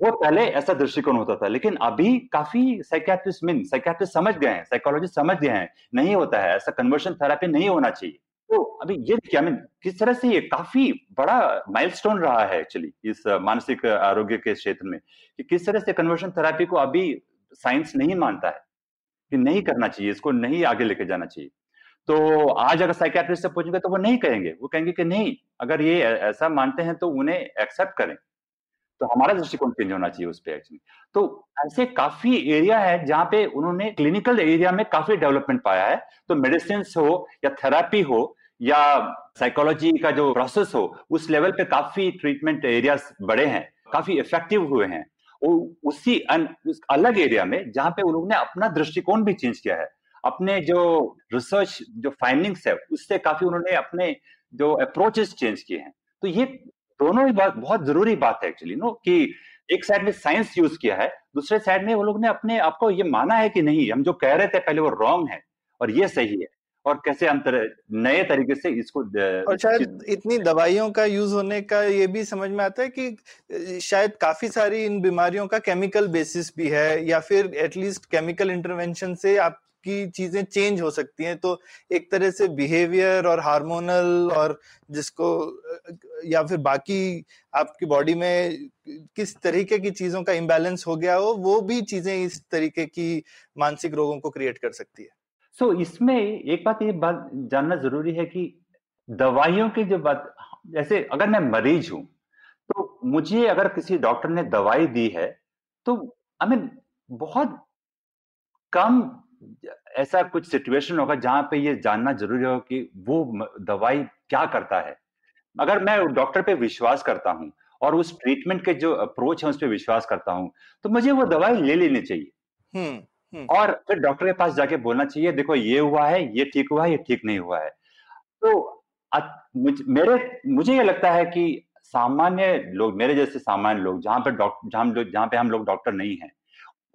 वो पहले ऐसा दृष्टिकोण होता था, लेकिन अभी काफ़ी साइकेट्रिस्ट मीन साइकेट्रिस्ट समझ गए हैं साइकोलॉजिस्ट समझ गए हैं, नहीं होता है, ऐसा कन्वर्शन थेरापी नहीं होना चाहिए। तो अभी ये क्या मीन किस तरह से ये काफ़ी बड़ा माइलस्टोन रहा है एक्चुअली इस मानसिक आरोग्य के क्षेत्र में कि किस तरह से कन्वर्शन थेरापी को अभी साइंस नहीं मानता है कि नहीं करना चाहिए, इसको नहीं आगे लेके जाना चाहिए। तो आज अगर साइकेट्रिस्ट से पूछेंगे तो वो नहीं कहेंगे, वो कहेंगे कि नहीं, अगर ये ऐसा मानते हैं तो उन्हें एक्सेप्ट करें। तो हमारा दृष्टिकोण चेंज होना चाहिए उस पर एक्चुअली तो ऐसे काफ़ी एरिया है जहाँ पे उन्होंने क्लिनिकल एरिया में काफ़ी डेवलपमेंट पाया है। तो मेडिसिन हो या थेरापी हो या साइकोलॉजी का जो प्रोसेस हो उस लेवल पे काफ़ी ट्रीटमेंट एरियाज़ बड़े हैं काफ़ी इफ़ेक्टिव हुए हैं। और उसी अन, उस अलग एरिया में जहाँ पे उन लोगों ने अपना दृष्टिकोण भी चेंज किया है। अपने जो रिसर्च जो फाइंडिंग्स है उससे काफ़ी उन्होंने अपने जो अप्रोचेस चेंज किए हैं। तो ये दोनों ही बात बहुत ज़रूरी बात है एक्चुअली नो कि एक साइड में साइंस यूज़ किया है दूसरे साइड में वो लोग ने अपने आपको ये माना है कि नहीं हम जो कह रहे थे पहले वो रॉन्ग है और ये सही है। और कैसे हम नए तरीके से इसको और शायद इतनी दवाइयों का यूज़ होने का ये भी समझ में आता है कि शायद काफ़ी सारी इन बीमारियों का केमिकल बेसिस भी है या फिर एटलीस्ट केमिकल इंटरवेंशन से आप की चीज़ें चेंज हो सकती हैं तो एक तरह से बिहेवियर और हार्मोनल और जिसको या फिर बाकी आपकी बॉडी में किस तरीके की चीज़ों का इम्बैलेंस हो गया हो वो भी चीज़ें इस तरीके की मानसिक रोगों को क्रिएट कर सकती है। सो so, इसमें एक बात ये बात जानना ज़रूरी है कि दवाइयों की जो बात जैसे अगर मैं मरीज़ हूँ तो मुझे अगर किसी डॉक्टर ने दवाई दी है तो आई मीन बहुत कम ऐसा कुछ सिचुएशन होगा जहाँ पे ये जानना ज़रूरी हो कि वो दवाई क्या करता है। अगर मैं डॉक्टर पे विश्वास करता हूँ और उस ट्रीटमेंट के जो अप्रोच है उस पर विश्वास करता हूँ तो मुझे वो दवाई ले लेनी चाहिए। हुँ, हुँ. और फिर डॉक्टर के पास जाके बोलना चाहिए देखो ये हुआ है ये ठीक हुआ है ये ठीक नहीं हुआ है। तो मुझ, मेरे मुझे ये लगता है कि सामान्य लोग मेरे जैसे सामान्य लोग जहाँ पे डॉक्टर जहाँ जहाँ पे हम लोग डॉक्टर नहीं है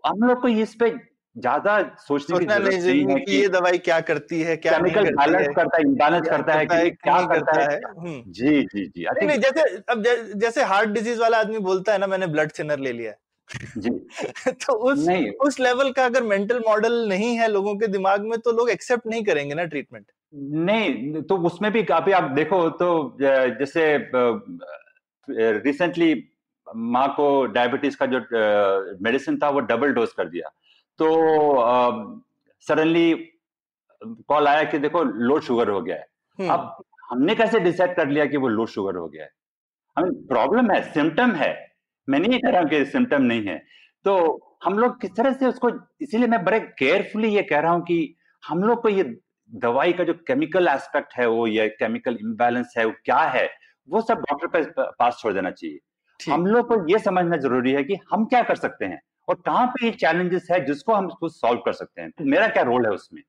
हम लोग को इस पे ज़्यादा सोचने की ज़रूरत नहीं है कि ये दवाई क्या करती है क्या केमिकल बैलेंस करता है इम्बैलेंस करता है कि क्या करता है। हम्म। जी जी जी नहीं जैसे अब जैसे हार्ट डिज़ीज़ वाला आदमी बोलता है ना मैंने ब्लड थिनर ले लिया जी। (laughs) तो उस नहीं। उस लेवल का अगर मेंटल मॉडल नहीं है लोगों के दिमाग में तो लोग एक्सेप्ट नहीं करेंगे ना ट्रीटमेंट नहीं तो उसमें भी काफ़ी आप देखो तो जैसे रिसेंटली माँ को डायबिटीज़ का जो मेडिसिन था वो डबल डोज कर दिया। तो सडनली कॉल आया कि देखो लो शुगर हो गया है। हम्म। अब हमने कैसे डिसाइड कर लिया कि वो लो शुगर हो गया है? हमें प्रॉब्लम है सिम्टम है। मैं नहीं कह रहा हूँ कि सिम्टम नहीं है। तो हम लोग किस तरह से उसको इसीलिए मैं बड़े केयरफुली ये कह रहा हूँ कि हम लोग को ये दवाई का जो केमिकल एस्पेक्ट है वो या केमिकल इम्बैलेंस है वो क्या है वो सब डॉक्टर पे पास छोड़ देना चाहिए। हम लोग को ये समझना ज़रूरी है कि हम क्या कर सकते हैं? और कहाँ पे ये चैलेंजेस है जिसको हम उसको सॉल्व कर सकते हैं? मेरा क्या रोल है उसमें?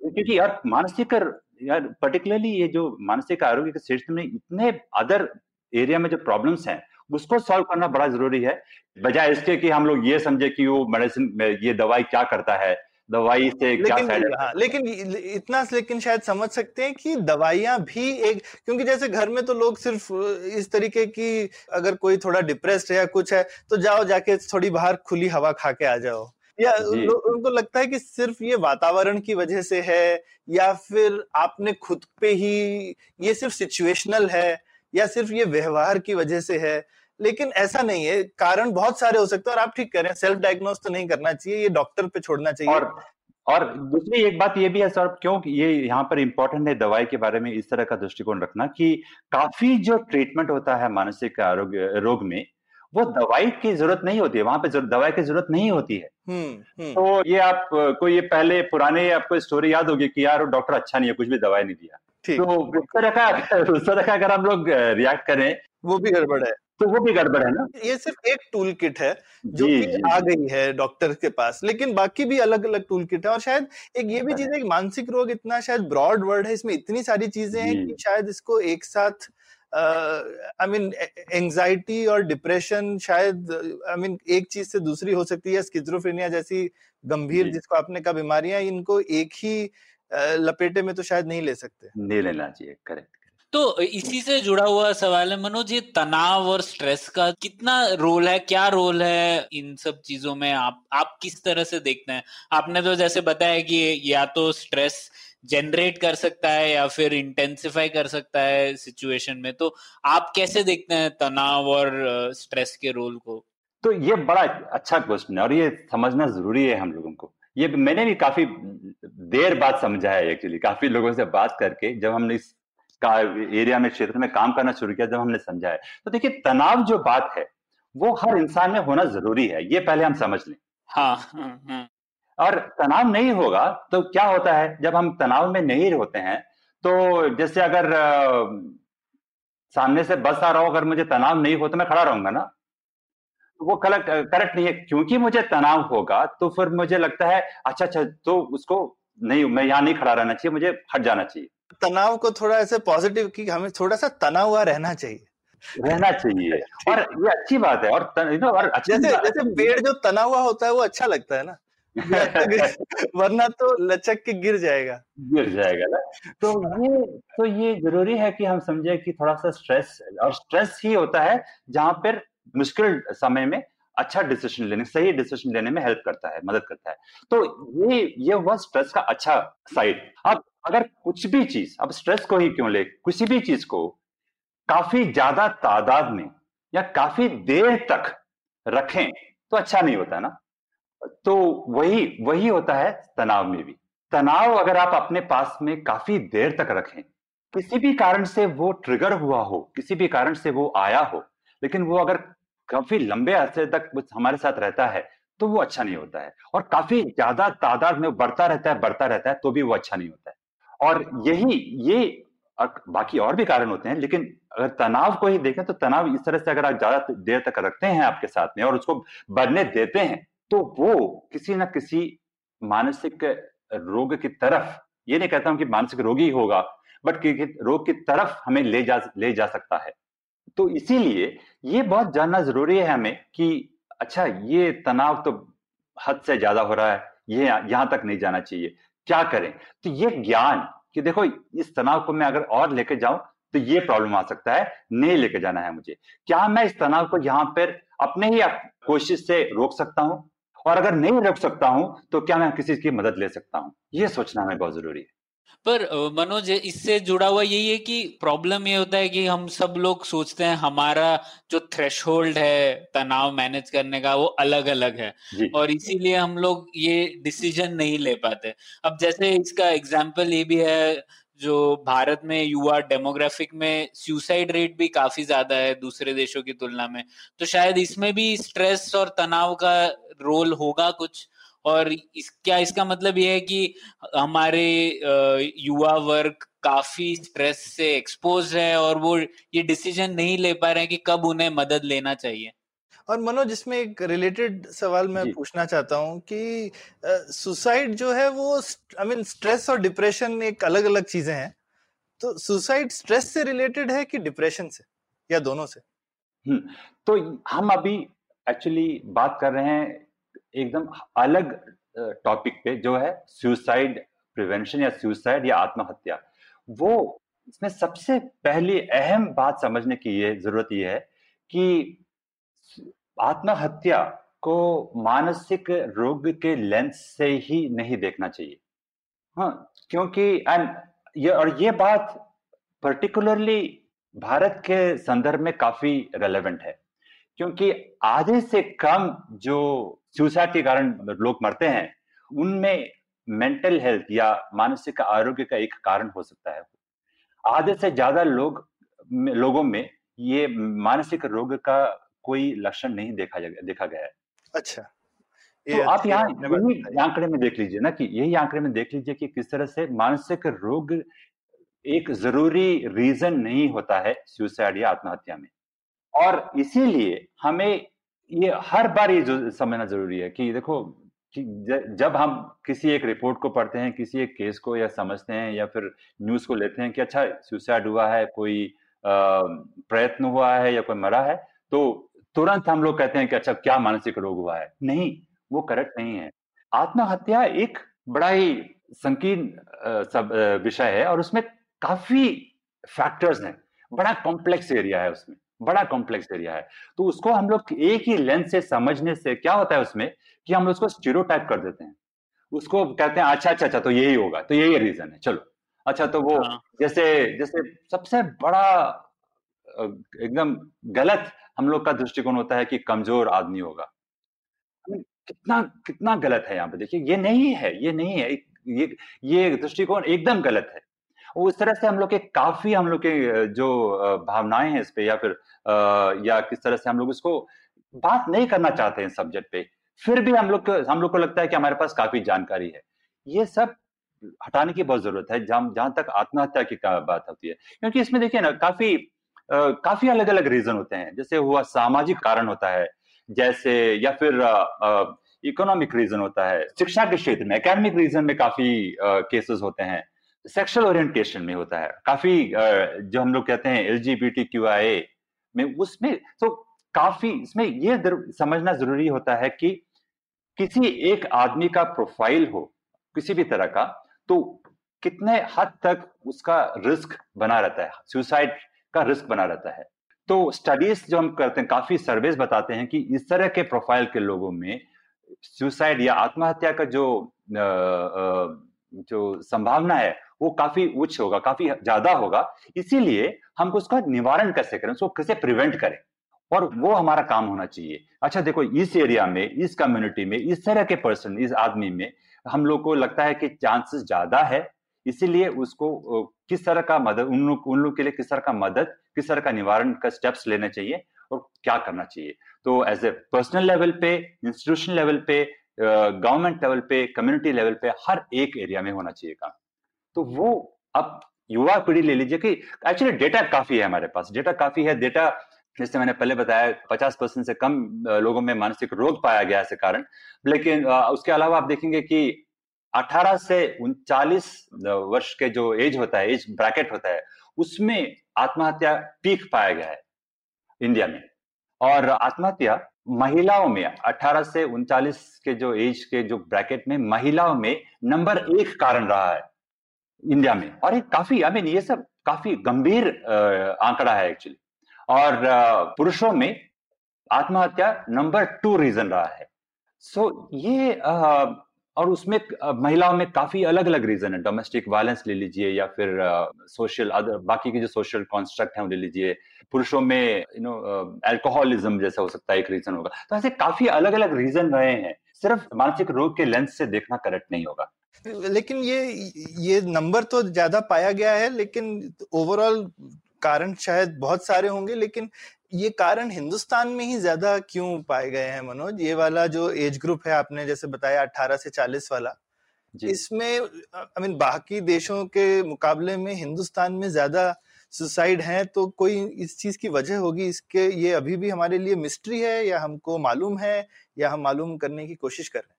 क्योंकि यार, मानसिक यार पर्टिकुलरली ये जो मानसिक आरोग्य के क्षेत्र में इतने अदर एरिया में जो प्रॉब्लम्स हैं, उसको सॉल्व करना बड़ा ज़रूरी है। बजाय इसके कि हम लोग ये समझे कि वो मेडिसिन ये दवाई क्या करता है दवाई से क्या लेकिन हाँ, लेकिन इतना लेकिन शायद समझ सकते हैं कि दवाइयाँ भी एक क्योंकि जैसे घर में तो लोग सिर्फ़ इस तरीके की अगर कोई थोड़ा डिप्रेस्ड है या कुछ है तो जाओ जाके थोड़ी बाहर खुली हवा खा के आ जाओ। या उनको लगता है कि सिर्फ़ ये वातावरण की वजह से है या फिर आपने खुद पे ही ये सिर्फ़ सिचुएशनल है या सिर्फ़ ये व्यवहार की वजह से है लेकिन ऐसा नहीं है। कारण बहुत सारे हो सकते हैं और आप ठीक कह रहे हैं सेल्फ डायग्नोस तो नहीं करना चाहिए ये डॉक्टर पे छोड़ना चाहिए। और और दूसरी एक बात ये भी है सर क्यों ये यहाँ पर इंपॉर्टेंट है दवाई के बारे में इस तरह का दृष्टिकोण रखना कि काफ़ी जो ट्रीटमेंट होता है मानसिक आरोग्य रोग में वो दवाई की ज़रूरत नहीं होती है। वहाँ पे दवाई की ज़रूरत नहीं होती है। हुँ, हुँ. तो ये आप कोई ये पहले पुराने आपको स्टोरी याद होगी कि यार डॉक्टर अच्छा नहीं है कुछ भी दवाई नहीं दिया। तो उस तरह का उस तरह का अगर हम लोग रिएक्ट करें। वो भी गड़बड़ है। तो वो भी गड़बड़ है ना? ये सिर्फ़ एक टूल किट है जो कि आ गई है डॉक्टर के पास लेकिन बाकी भी अलग अलग टूल किट है और शायद एक ये भी चीज़ है कि मानसिक रोग इतना शायद ब्रॉड वर्ड है इसमें इतनी सारी चीज़ें हैं कि शायद इसको एक साथ आई मीन एंजाइटी और डिप्रेशन शायद आई I मीन mean, एक चीज़ से दूसरी हो सकती है स्किज्रोफ्रेनिया जैसी गंभीर जिसको आपने कहा बीमारियाँ इनको एक ही लपेटे में तो शायद नहीं ले सकते। नहीं लेना चाहिए करेक्ट तो इसी से जुड़ा हुआ सवाल है, मनोज, ये तनाव और स्ट्रेस का कितना रोल है, क्या रोल है इन सब चीज़ों में? आप आप किस तरह से देखते हैं? आपने तो जैसे बताया कि या तो स्ट्रेस जनरेट कर सकता है या फिर इंटेंसिफाई कर सकता है सिचुएशन में तो आप कैसे देखते हैं तनाव और स्ट्रेस के रोल को? तो ये बड़ा अच्छा क्वेश्चन है और ये समझना ज़रूरी है हम लोगों को। ये मैंने भी काफ़ी देर बाद समझा है एक्चुअली काफ़ी लोगों से बात करके जब हमने इस का एरिया में क्षेत्र में काम करना शुरू किया जब हमने समझा है। तो देखिए तनाव जो बात है वो हर इंसान में होना ज़रूरी है ये पहले हम समझ लें। हाँ, हाँ, हाँ। और तनाव नहीं होगा तो क्या होता है जब हम तनाव में नहीं होते हैं तो जैसे अगर आ, सामने से बस आ रहा हो अगर मुझे तनाव नहीं हो तो मैं खड़ा रहूँगा ना? तो वो करेक्ट करेक्ट नहीं है। क्योंकि मुझे तनाव होगा तो फिर मुझे लगता है अच्छा अच्छा तो उसको नहीं मैं यहाँ नहीं खड़ा रहना चाहिए मुझे हट जाना चाहिए। तनाव को थोड़ा ऐसे पॉजिटिव कि हमें थोड़ा सा तना हुआ रहना चाहिए। रहना चाहिए। और ये अच्छी बात है और और अच्छी जैसे जैसे पेड़ जो तना हुआ होता है वो अच्छा लगता है ना? (laughs) वरना तो लचक के गिर जाएगा। गिर जाएगा ना? तो ये तो ये ज़रूरी है कि हम समझे कि थोड़ा सा स्ट्रेस और स्ट्रेस ही होता है जहाँ पर मुश्किल समय में अच्छा डिसीज़न लेने सही डिसीज़न लेने में हेल्प करता है मदद करता है। तो ये ये हुआ स्ट्रेस का अच्छा साइड अब अगर कुछ भी चीज़, अब स्ट्रेस को ही क्यों ले? किसी भी चीज़ को काफ़ी ज़्यादा तादाद में या काफ़ी देर तक रखें तो अच्छा नहीं होता ना। तो वही वही होता है तनाव में भी। तनाव अगर आप अपने पास में काफ़ी देर तक रखें, किसी भी कारण से वो ट्रिगर हुआ हो, किसी भी कारण से वो आया हो, लेकिन वो अगर काफ़ी लंबे अरसे तक हमारे साथ रहता है तो वो अच्छा नहीं होता है। और काफ़ी ज़्यादा तादाद में बढ़ता रहता है, बढ़ता रहता है तो भी वो अच्छा नहीं होता है। और यही, ये बाकी और भी कारण होते हैं, लेकिन अगर तनाव को ही देखें तो तनाव इस तरह से अगर आप ज़्यादा देर तक रखते हैं आपके साथ में और उसको बढ़ने देते हैं तो वो किसी ना किसी मानसिक रोग की तरफ़, ये नहीं कहता हूँ कि मानसिक रोगी होगा, बट रोग की तरफ़ हमें ले जा ले जा सकता है। तो इसीलिए ये बहुत जानना ज़रूरी है हमें कि अच्छा ये तनाव तो हद से ज़्यादा हो रहा है, ये यहाँ तक नहीं जाना चाहिए। क्या करें? तो ये ज्ञान कि देखो, इस तनाव को मैं अगर और लेके जाऊँ तो ये प्रॉब्लम आ सकता है, नहीं लेके जाना है मुझे। क्या मैं इस तनाव को यहाँ पर अपने ही कोशिश से रोक सकता हूँ? और अगर नहीं रोक सकता हूँ तो क्या मैं किसी की मदद ले सकता हूँ? यह सोचना हमें बहुत ज़रूरी है। पर मनोज इससे जुड़ा हुआ यही है कि प्रॉब्लम ये होता है कि हम सब लोग सोचते हैं हमारा जो थ्रेश है तनाव मैनेज करने का वो अलग अलग है और इसीलिए हम लोग ये डिसीज़न नहीं ले पाते। अब जैसे इसका एग्ज़ाम्पल ये भी है जो भारत में युवा डेमोग्राफिक में सुसाइड रेट भी काफ़ी ज़्यादा है दूसरे देशों की तुलना में। तो शायद इसमें भी स्ट्रेस और तनाव का रोल होगा कुछ? और इस क्या इसका मतलब ये है कि हमारे युवा वर्ग काफ़ी स्ट्रेस से एक्सपोज है और वो ये डिसीज़न नहीं ले पा रहे हैं कि कब उन्हें मदद लेना चाहिए। और मनोज इसमें एक रिलेटेड सवाल मैं पूछना चाहता हूँ कि सुसाइड जो है वो आई मीन स्ट्रेस और डिप्रेशन एक अलग अलग चीज़ें हैं। तो सुसाइड स्ट्रेस से रिलेटेड है कि डिप्रेशन से या दोनों से? हम्म, तो हम अभी एक्चुअली बात कर रहे हैं एकदम अलग टॉपिक पे जो है सुसाइड प्रिवेंशन या सुसाइड या आत्महत्या, वो इसमें सबसे पहली अहम बात समझने की ये ज़रूरत यह है कि आत्महत्या को मानसिक रोग के लेंस से ही नहीं देखना चाहिए। हाँ क्योंकि एंड ये और ये बात पर्टिकुलरली भारत के संदर्भ में काफ़ी रेलेवेंट है, क्योंकि आधे से कम जो सुसाइड के कारण लोग मरते हैं उनमें मेंटल हेल्थ या मानसिक आरोग्य का एक कारण हो सकता है। आधे से ज़्यादा लोग लोगों में ये मानसिक रोग का कोई लक्षण नहीं देखा देखा गया है। अच्छा। तो आप यहाँ यही आंकड़े में देख लीजिए ना कि यही आंकड़े में देख लीजिए कि किस तरह से मानसिक रोग एक ज़रूरी रीजन नहीं होता है सुसाइड या आत्महत्या में। और इसीलिए हमें ये हर बार ये समझना ज़रूरी है कि देखो, कि जब हम किसी एक रिपोर्ट को पढ़ते हैं, किसी एक केस को या समझते हैं या फिर न्यूज़ को लेते हैं कि अच्छा सुसाइड हुआ है, कोई प्रयत्न हुआ है या कोई मरा है तो तुरंत हम लोग कहते हैं कि अच्छा क्या मानसिक रोग हुआ है? नहीं, वो करेक्ट नहीं है। आत्महत्या एक बड़ा ही संकीर्ण सब विषय है और उसमें काफ़ी फैक्टर्स हैं। बड़ा कॉम्प्लेक्स एरिया है उसमें। बड़ा कॉम्प्लेक्स एरिया है। तो उसको हम लोग एक ही लेंस से समझने से क्या होता है उसमें कि हम लोग उसको स्टीरो कर देते हैं। उसको कहते हैं अच्छा अच्छा अच्छा तो यही होगा तो यही रीजन है चलो। अच्छा तो वो हाँ। जैसे जैसे सबसे बड़ा एकदम गलत हम लोग का दृष्टिकोण होता है कि कमज़ोर आदमी होगा। कितना कितना गलत है यहाँ पे। देखिए ये नहीं है ये नहीं है। ये ये दृष्टिकोण एकदम गलत है। उस तरह से हम लोग के काफ़ी हम लोग के जो भावनाएँ हैं इस पे या फिर या किस तरह से हम लोग इसको बात नहीं करना चाहते हैं सब्जेक्ट पे फिर भी हम लोग हम लोग को लगता है कि हमारे पास काफ़ी जानकारी है। ये सब हटाने की बहुत ज़रूरत है जहाँ जहाँ तक आत्महत्या की बात होती है। क्योंकि इसमें देखिए ना काफ़ी आ, काफ़ी अलग अलग रीजन होते हैं। जैसे हुआ सामाजिक कारण होता है जैसे या फिर इकोनॉमिक रीजन होता है। शिक्षा के क्षेत्र में एकेडमिक रीजन में काफ़ी केसेस होते हैं। सेक्सुअल ओरिएंटेशन में होता है। काफ़ी जो हम लोग कहते हैं एल क्यू आई में उसमें तो काफ़ी इसमें ये समझना ज़रूरी होता है कि किसी एक आदमी का प्रोफ़ाइल हो, किसी भी तरह का तो कितने हद तक उसका रिस्क बना रहता है सुसाइड का रिस्क बना रहता है। तो स्टडीज़ जो हम करते हैं, काफ़ी सर्वेज बताते हैं कि इस तरह के प्रोफ़ाइल के लोगों में सुसाइड या आत्महत्या का जो जो संभावना है वो काफ़ी उच्च होगा, काफ़ी ज़्यादा होगा। इसीलिए हम उसका निवारण कैसे करें, उसको कैसे प्रिवेंट करें? और वो हमारा काम होना चाहिए। अच्छा देखो, इस एरिया में, इस कम्युनिटी में, इस तरह के पर्सन इस आदमी में हम लोग को लगता है कि चांसेस ज़्यादा है। इसीलिए उसको किस तरह का मदद, उन लोग उन लोग के लिए किस तरह का मदद, किस तरह का निवारण का स्टेप्स लेना चाहिए और क्या करना चाहिए? तो एज ए पर्सनल लेवल पे इंस्टीट्यूशन लेवल पे गवर्नमेंट लेवल पे कम्युनिटी लेवल पे हर एक एरिया में होना चाहिए काम। तो वो अब युवा पीढ़ी ले लीजिए कि एक्चुअली डेटा काफ़ी है हमारे पास। डेटा काफ़ी है। डेटा जैसे मैंने पहले बताया, पचास परसेंट से कम लोगों में मानसिक रोग पाया गया ऐसे कारण। लेकिन उसके अलावा आप देखेंगे कि 18 से उनचालीस वर्ष के जो एज होता है एज ब्रैकेट होता है, उसमें आत्महत्या पीक पाया गया है इंडिया में। और आत्महत्या महिलाओं में 18 से उनचालीस के जो एज के जो ब्रैकेट में महिलाओं में नंबर एक कारण रहा है। इंडिया में। और ये काफ़ी आई मीन ये सब काफ़ी गंभीर आंकड़ा है एक्चुअली और पुरुषों में आत्महत्या नंबर टू रीजन रहा है। सो so, ये आ, और उसमें महिलाओं में काफ़ी अलग अलग रीजन है। डोमेस्टिक वायलेंस ले लीजिए या फिर सोशल अदर बाकी के जो सोशल कॉन्स्ट्रक्ट है वो ले लीजिए। पुरुषों में यू नो अल्कोहलिज्म जैसा हो सकता है एक रीजन होगा। तो ऐसे काफ़ी अलग अलग रीजन रहे हैं। सिर्फ़ मानसिक रोग के लेंस से देखना करेक्ट नहीं होगा। लेकिन ये ये नंबर तो ज़्यादा पाया गया है लेकिन ओवरऑल कारण शायद बहुत सारे होंगे लेकिन ये कारण हिंदुस्तान में ही ज़्यादा क्यों पाए गए हैं मनोज? ये वाला जो एज ग्रुप है आपने जैसे बताया 18 से 40 वाला इसमें आई मीन बाकी देशों के मुकाबले में हिंदुस्तान में ज़्यादा सुसाइड हैं तो कोई इस चीज़ की वजह होगी? इसके ये अभी भी हमारे लिए मिस्ट्री है या हमको मालूम है या हम मालूम करने की कोशिश कर रहे हैं?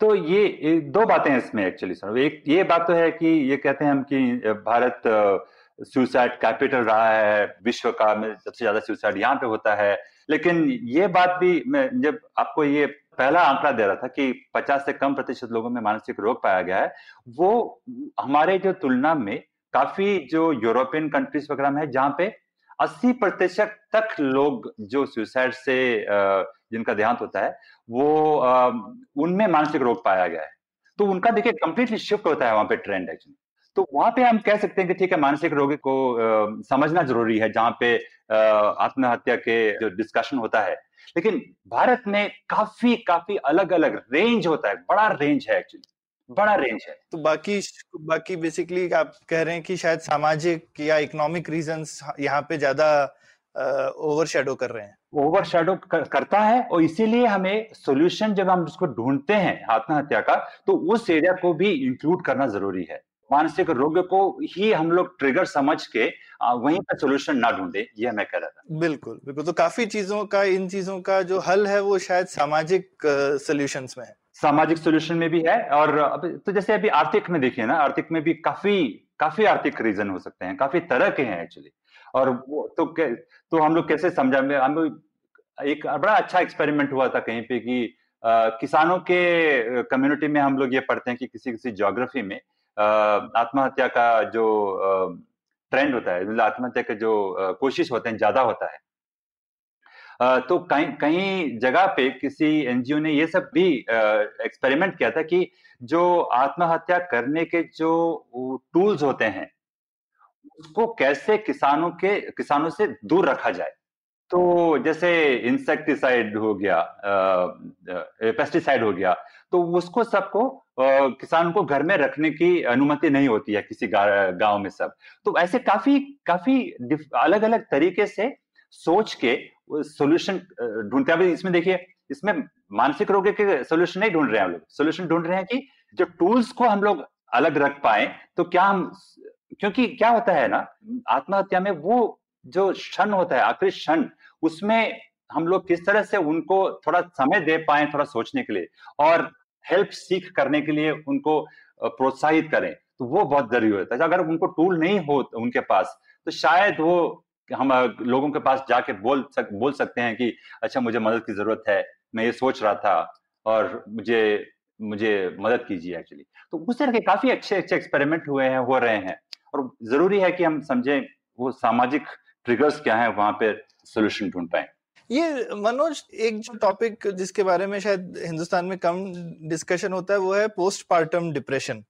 तो ये दो बातें हैं इसमें एक्चुअली सर एक, ये बात तो है कि ये कहते हैं हम कि भारत सुसाइड कैपिटल रहा है, विश्व का में सबसे ज़्यादा सुसाइड यहाँ पे होता है। लेकिन ये बात भी मैं, जब आपको ये पहला आंकड़ा दे रहा था कि 50 से कम प्रतिशत लोगों में मानसिक रोग पाया गया है, वो हमारे जो तुलना में काफ़ी जो यूरोपियन कंट्रीज़ वगैरह में है, जहाँ पे 80 प्रतिशत तक लोग जो सुसाइड से जिनका देहांत होता है वो उनमें मानसिक रोग पाया गया है। तो उनका देखिए कंप्लीटली शिफ्ट होता है वहाँ पे ट्रेंड एक्चुअली तो वहाँ पे हम कह सकते हैं कि ठीक है मानसिक रोगी को आ, समझना ज़रूरी है जहाँ पे आत्महत्या के जो डिस्कशन होता है। लेकिन भारत में काफ़ी काफ़ी अलग अलग रेंज होता है। बड़ा रेंज है एक्चुअली बड़ा रेंज है। तो बाकी बाकी बेसिकली आप कह रहे हैं कि शायद सामाजिक या इकोनॉमिक रीजंस यहाँ पे ज़्यादा ओवर शेडो कर रहे हैं। ओवर शेडो कर, करता है और इसीलिए हमें सोल्यूशन जब हम उसको ढूंढते हैं आत्महत्या का तो उस एरिया को भी इंक्लूड करना ज़रूरी है। मानसिक रोग को ही हम लोग ट्रिगर समझ के वहीं पर सोल्यूशन ना ढूंढे ये मैं कह रहा था। बिल्कुल बिल्कुल। तो काफ़ी चीज़ों का इन चीज़ों का जो हल है वो शायद सामाजिक सोल्यूशन में है। सामाजिक सोल्यूशन में भी है और अब तो जैसे अभी आर्थिक में देखिए ना आर्थिक में भी काफ़ी काफ़ी आर्थिक रीजन हो सकते हैं काफ़ी तरह के हैं एक्चुअली और वो तो तो हम लोग कैसे समझा? हम एक बड़ा अच्छा एक्सपेरिमेंट हुआ था कहीं पे कि आ, किसानों के कम्युनिटी में हम लोग ये पढ़ते हैं कि किसी किसी ज्योग्राफी में आत्महत्या का जो ट्रेंड होता है मतलब आत्महत्या के जो कोशिश होते हैं ज़्यादा होता है। आ, तो कहीं कहीं जगह पे किसी एनजीओ ने ये सब भी एक्सपेरिमेंट किया था कि जो आत्महत्या करने के जो टूल्स होते हैं उसको कैसे किसानों के, किसानों से दूर रखा जाए? तो जैसे इंसेक्टिसाइड हो गया पेस्टिसाइड हो गया तो उसको सबको किसान को घर में रखने की अनुमति नहीं होती है किसी गाँव में सब। तो ऐसे काफ़ी काफ़ी अलग अलग तरीके से सोच के सोल्यूशन ढूंढते हैं। इसमें देखिए, इसमें मानसिक रोग के सोल्यूशन नहीं ढूंढ रहे हैं हम लोग। सोल्यूशन ढूंढ रहे हैं कि जो टूल्स को हम लोग अलग रख पाए तो क्या हम क्योंकि क्या होता है ना, आत्महत्या में वो जो क्षण होता है, आखिरी क्षण, उसमें हम लोग किस तरह से उनको थोड़ा समय दे पाए, थोड़ा सोचने के लिए और हेल्प सीख करने के लिए उनको प्रोत्साहित करें तो वो बहुत ज़रूरी होता है। अगर उनको टूल नहीं हो उनके पास तो शायद वो हम लोगों के पास जाके बोल सक, बोल सकते हैं कि अच्छा मुझे मदद की ज़रूरत है, मैं ये सोच रहा था और मुझे मुझे मदद कीजिए एक्चुअली तो उस तरह के काफ़ी अच्छे अच्छे एक्सपेरिमेंट हुए हैं, हो रहे हैं। और ज़रूरी है कि हम समझें वो सामाजिक ट्रिगर्स क्या है वहाँ पे सोल्यूशन ढूंढ पाए। ये मनोज एक जो टॉपिक जिसके बारे में शायद हिंदुस्तान में कम डिस्कशन होता है वो है पोस्ट पार्टम डिप्रेशन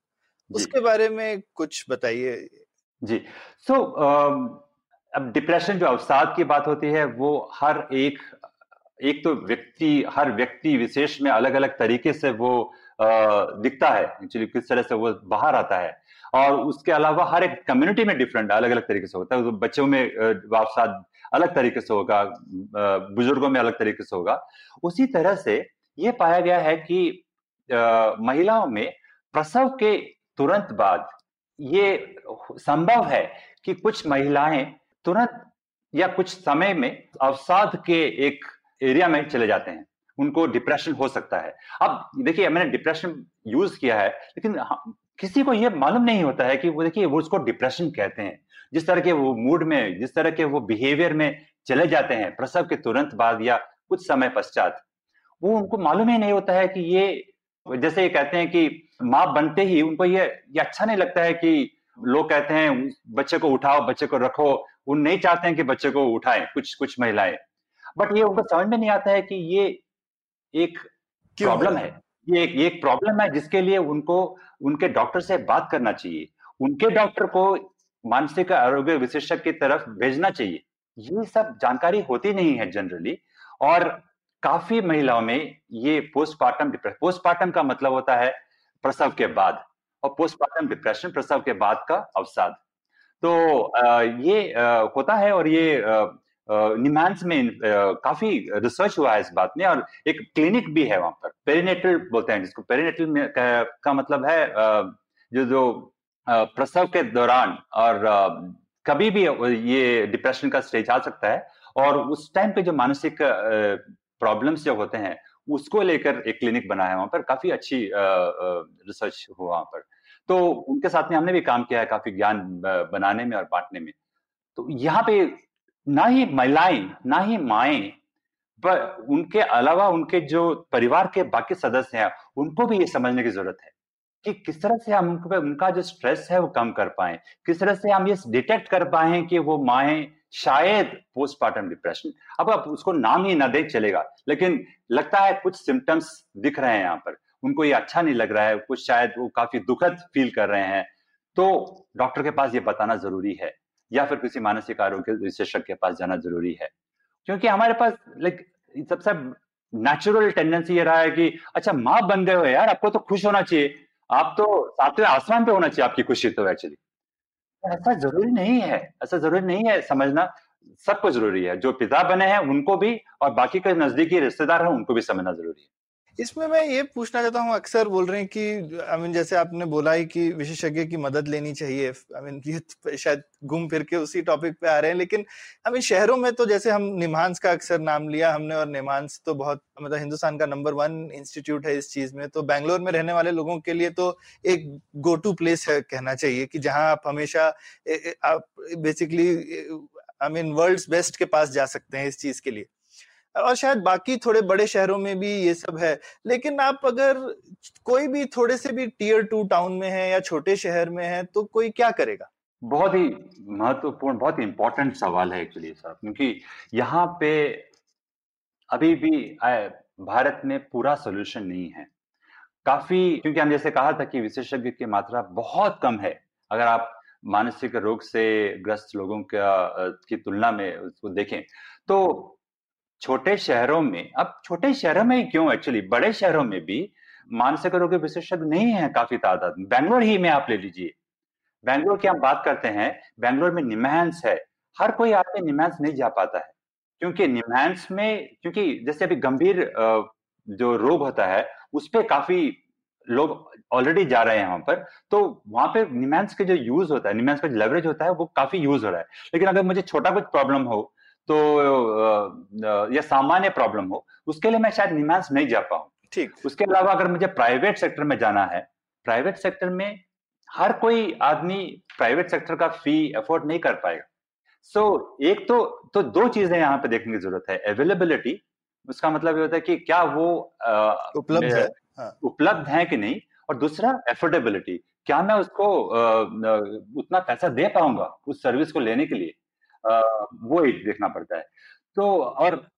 उसके बारे में कुछ बताइए। जी सो so, अब डिप्रेशन जो अवसाद की बात होती है वो हर एक एक तो व्यक्ति हर व्यक्ति विशेष में अलग अलग तरीके से वो दिखता है। एक्चुअली किस तरह से वो बाहर आता है। और उसके अलावा हर एक कम्युनिटी में डिफरेंट अलग अलग तरीके से होता है। बच्चों में अवसाद अलग तरीके से होगा बुज़ुर्गों में अलग तरीके से होगा। उसी तरह से ये पाया गया है कि महिलाओं में प्रसव के तुरंत बाद ये संभव है कि कुछ महिलाएँ तुरंत या कुछ समय में अवसाद के एक एरिया में चले जाते हैं। उनको डिप्रेशन हो सकता है। अब देखिए, मैंने डिप्रेशन यूज़ किया है, लेकिन किसी को यह मालूम नहीं होता है कि वो देखिए वो उसको डिप्रेशन कहते हैं। जिस तरह के वो मूड में जिस तरह के वो बिहेवियर में चले जाते हैं प्रसव के तुरंत बाद या कुछ समय पश्चात वो उनको मालूम ही नहीं होता है कि ये जैसे ये कहते हैं कि माँ बनते ही उनको ये ये अच्छा नहीं लगता है कि लोग कहते हैं बच्चे को उठाओ बच्चे को रखो। वो नहीं चाहते हैं कि बच्चे को उठाएँ कुछ कुछ महिलाएँ। बट ये उनको समझ में नहीं आता है कि ये एक प्रॉब्लम है। ये एक ये एक प्रॉब्लम है जिसके लिए उनको, उनके डॉक्टर से बात करना चाहिए। उनके डॉक्टर को मानसिक आरोग्य विशेषज्ञ की तरफ़ भेजना चाहिए। ये सब जानकारी होती नहीं है जनरली और काफ़ी महिलाओं में ये पोस्टमार्टम डिप्रेशन पोस्टमार्टम का मतलब होता है प्रसव के बाद और पोस्टमार्टम डिप्रेशन प्रसव के बाद का अवसाद। तो ये होता है और ये निमांस में काफ़ी रिसर्च हुआ है इस बात में और एक क्लिनिक भी है वहाँ पर। पेरिनेटल बोलते हैं जिसको। पेरिनेटल का, का मतलब है जो जो प्रसव के दौरान और कभी भी ये डिप्रेशन का स्टेज आ सकता है और उस टाइम पे जो मानसिक प्रॉब्लम्स जो होते हैं उसको लेकर एक क्लिनिक बना है वहाँ पर। काफ़ी अच्छी रिसर्च हुआ वहाँ पर। तो उनके साथ में हमने भी काम किया है काफ़ी ज्ञान बनाने में और बांटने में। तो यहाँ पे ना ही महिलाएँ ना ही माए, पर उनके अलावा उनके जो परिवार के बाकी सदस्य हैं, उनको भी ये समझने की ज़रूरत है कि किस तरह से हम उनका जो स्ट्रेस है वो कम कर पाए, किस तरह से हम ये डिटेक्ट कर पाए कि वो माए शायद पोस्टमार्टम डिप्रेशन अब आप उसको नाम ही ना दे चलेगा, लेकिन लगता है कुछ सिम्टम्स दिख रहे हैं यहाँ पर, उनको ये अच्छा नहीं लग रहा है, कुछ शायद वो काफ़ी दुखद फील कर रहे हैं तो डॉक्टर के पास ये बताना ज़रूरी है। या फिर किसी मानसिक आरोग्य विशेषज्ञ के पास जाना ज़रूरी है। क्योंकि हमारे पास लाइक सबसे नेचुरल टेंडेंसी ये रहा है कि अच्छा माँ गए हो यार, आपको तो खुश होना चाहिए। आप तो सातवें आसमान पे होना चाहिए, आपकी खुशी तो एक्चुअली ऐसा ज़रूरी नहीं है, ऐसा ज़रूरी नहीं है समझना। सबको ज़रूरी है, जो पिता बने हैं उनको भी और बाकी के नजदीकी रिश्तेदार हैं उनको भी समझना ज़रूरी है। इसमें मैं ये पूछना चाहता हूँ, अक्सर बोल रहे हैं कि आई मीन जैसे आपने बोला ही कि विशेषज्ञ की मदद लेनी चाहिए। आई मीन ये शायद घूम फिर के उसी टॉपिक पे आ रहे हैं, लेकिन आई मीन शहरों में तो जैसे हम निमांस का अक्सर नाम लिया हमने, और निमांस तो बहुत मतलब हिंदुस्तान का नंबर वन इंस्टीट्यूट है इस चीज़ में तो बैंगलोर में रहने वाले लोगों के लिए तो एक गो टू प्लेस है कहना चाहिए कि जहाँ आप हमेशा आप basically I mean world best के पास जा सकते हैं इस चीज़ के लिए। और शायद बाकी थोड़े बड़े शहरों में भी ये सब है। लेकिन आप अगर कोई भी थोड़े से भी टीयर टू टाउन में है या छोटे शहर में है तो कोई क्या करेगा? बहुत ही महत्वपूर्ण, बहुत ही इंपॉर्टेंट सवाल है एक्चुअली सर क्योंकि यहाँ पे अभी भी भारत में पूरा सोल्यूशन नहीं है। काफ़ी, क्योंकि हम जैसे कहा था कि विशेषज्ञ की मात्रा बहुत कम है। अगर आप मानसिक रोग से ग्रस्त लोगों का की तुलना में उसको देखें तो छोटे शहरों में, अब छोटे शहरों में ही क्यों? एक्चुअली बड़े शहरों में भी मानसिक रोग के विशेषज्ञ नहीं है काफ़ी तादाद बैंगलोर ही में आप ले लीजिए। बैंगलोर की हम बात करते हैं, बैंगलोर में निमहैंस है। हर कोई आदमी निमहैंस नहीं जा पाता है। क्योंकि निमहैंस में, क्योंकि जैसे अभी गंभीर जो रोग होता है, उस पर काफ़ी लोग ऑलरेडी जा रहे हैं वहाँ पर। तो वहाँ पे निमेंस के जो यूज़ होता है निमैंस का जो लेवरेज होता है, वो काफ़ी यूज़ हो रहा है। लेकिन अगर मुझे छोटा कुछ प्रॉब्लम हो तो या सामान्य प्रॉब्लम हो। उसके लिए मैं शायद निमांस नहीं जा पाऊँ। ठीक। उसके अलावा अगर मुझे प्राइवेट सेक्टर में जाना है प्राइवेट सेक्टर में हर कोई आदमी प्राइवेट सेक्टर का फ़ी अफोर्ड नहीं कर पाएगा। सो so, एक तो तो दो चीज़ें यहाँ पे देखने की ज़रूरत है। अवेलेबिलिटी उसका मतलब ये होता है कि क्या वो उपलब्ध है? हाँ. उपलब्ध है कि नहीं? और दूसरा एफोर्डेबिलिटी क्या मैं उसको आ, उतना पैसा दे पाऊँगा उस सर्विस को लेने के लिए? वो देखना पड़ता है। तो और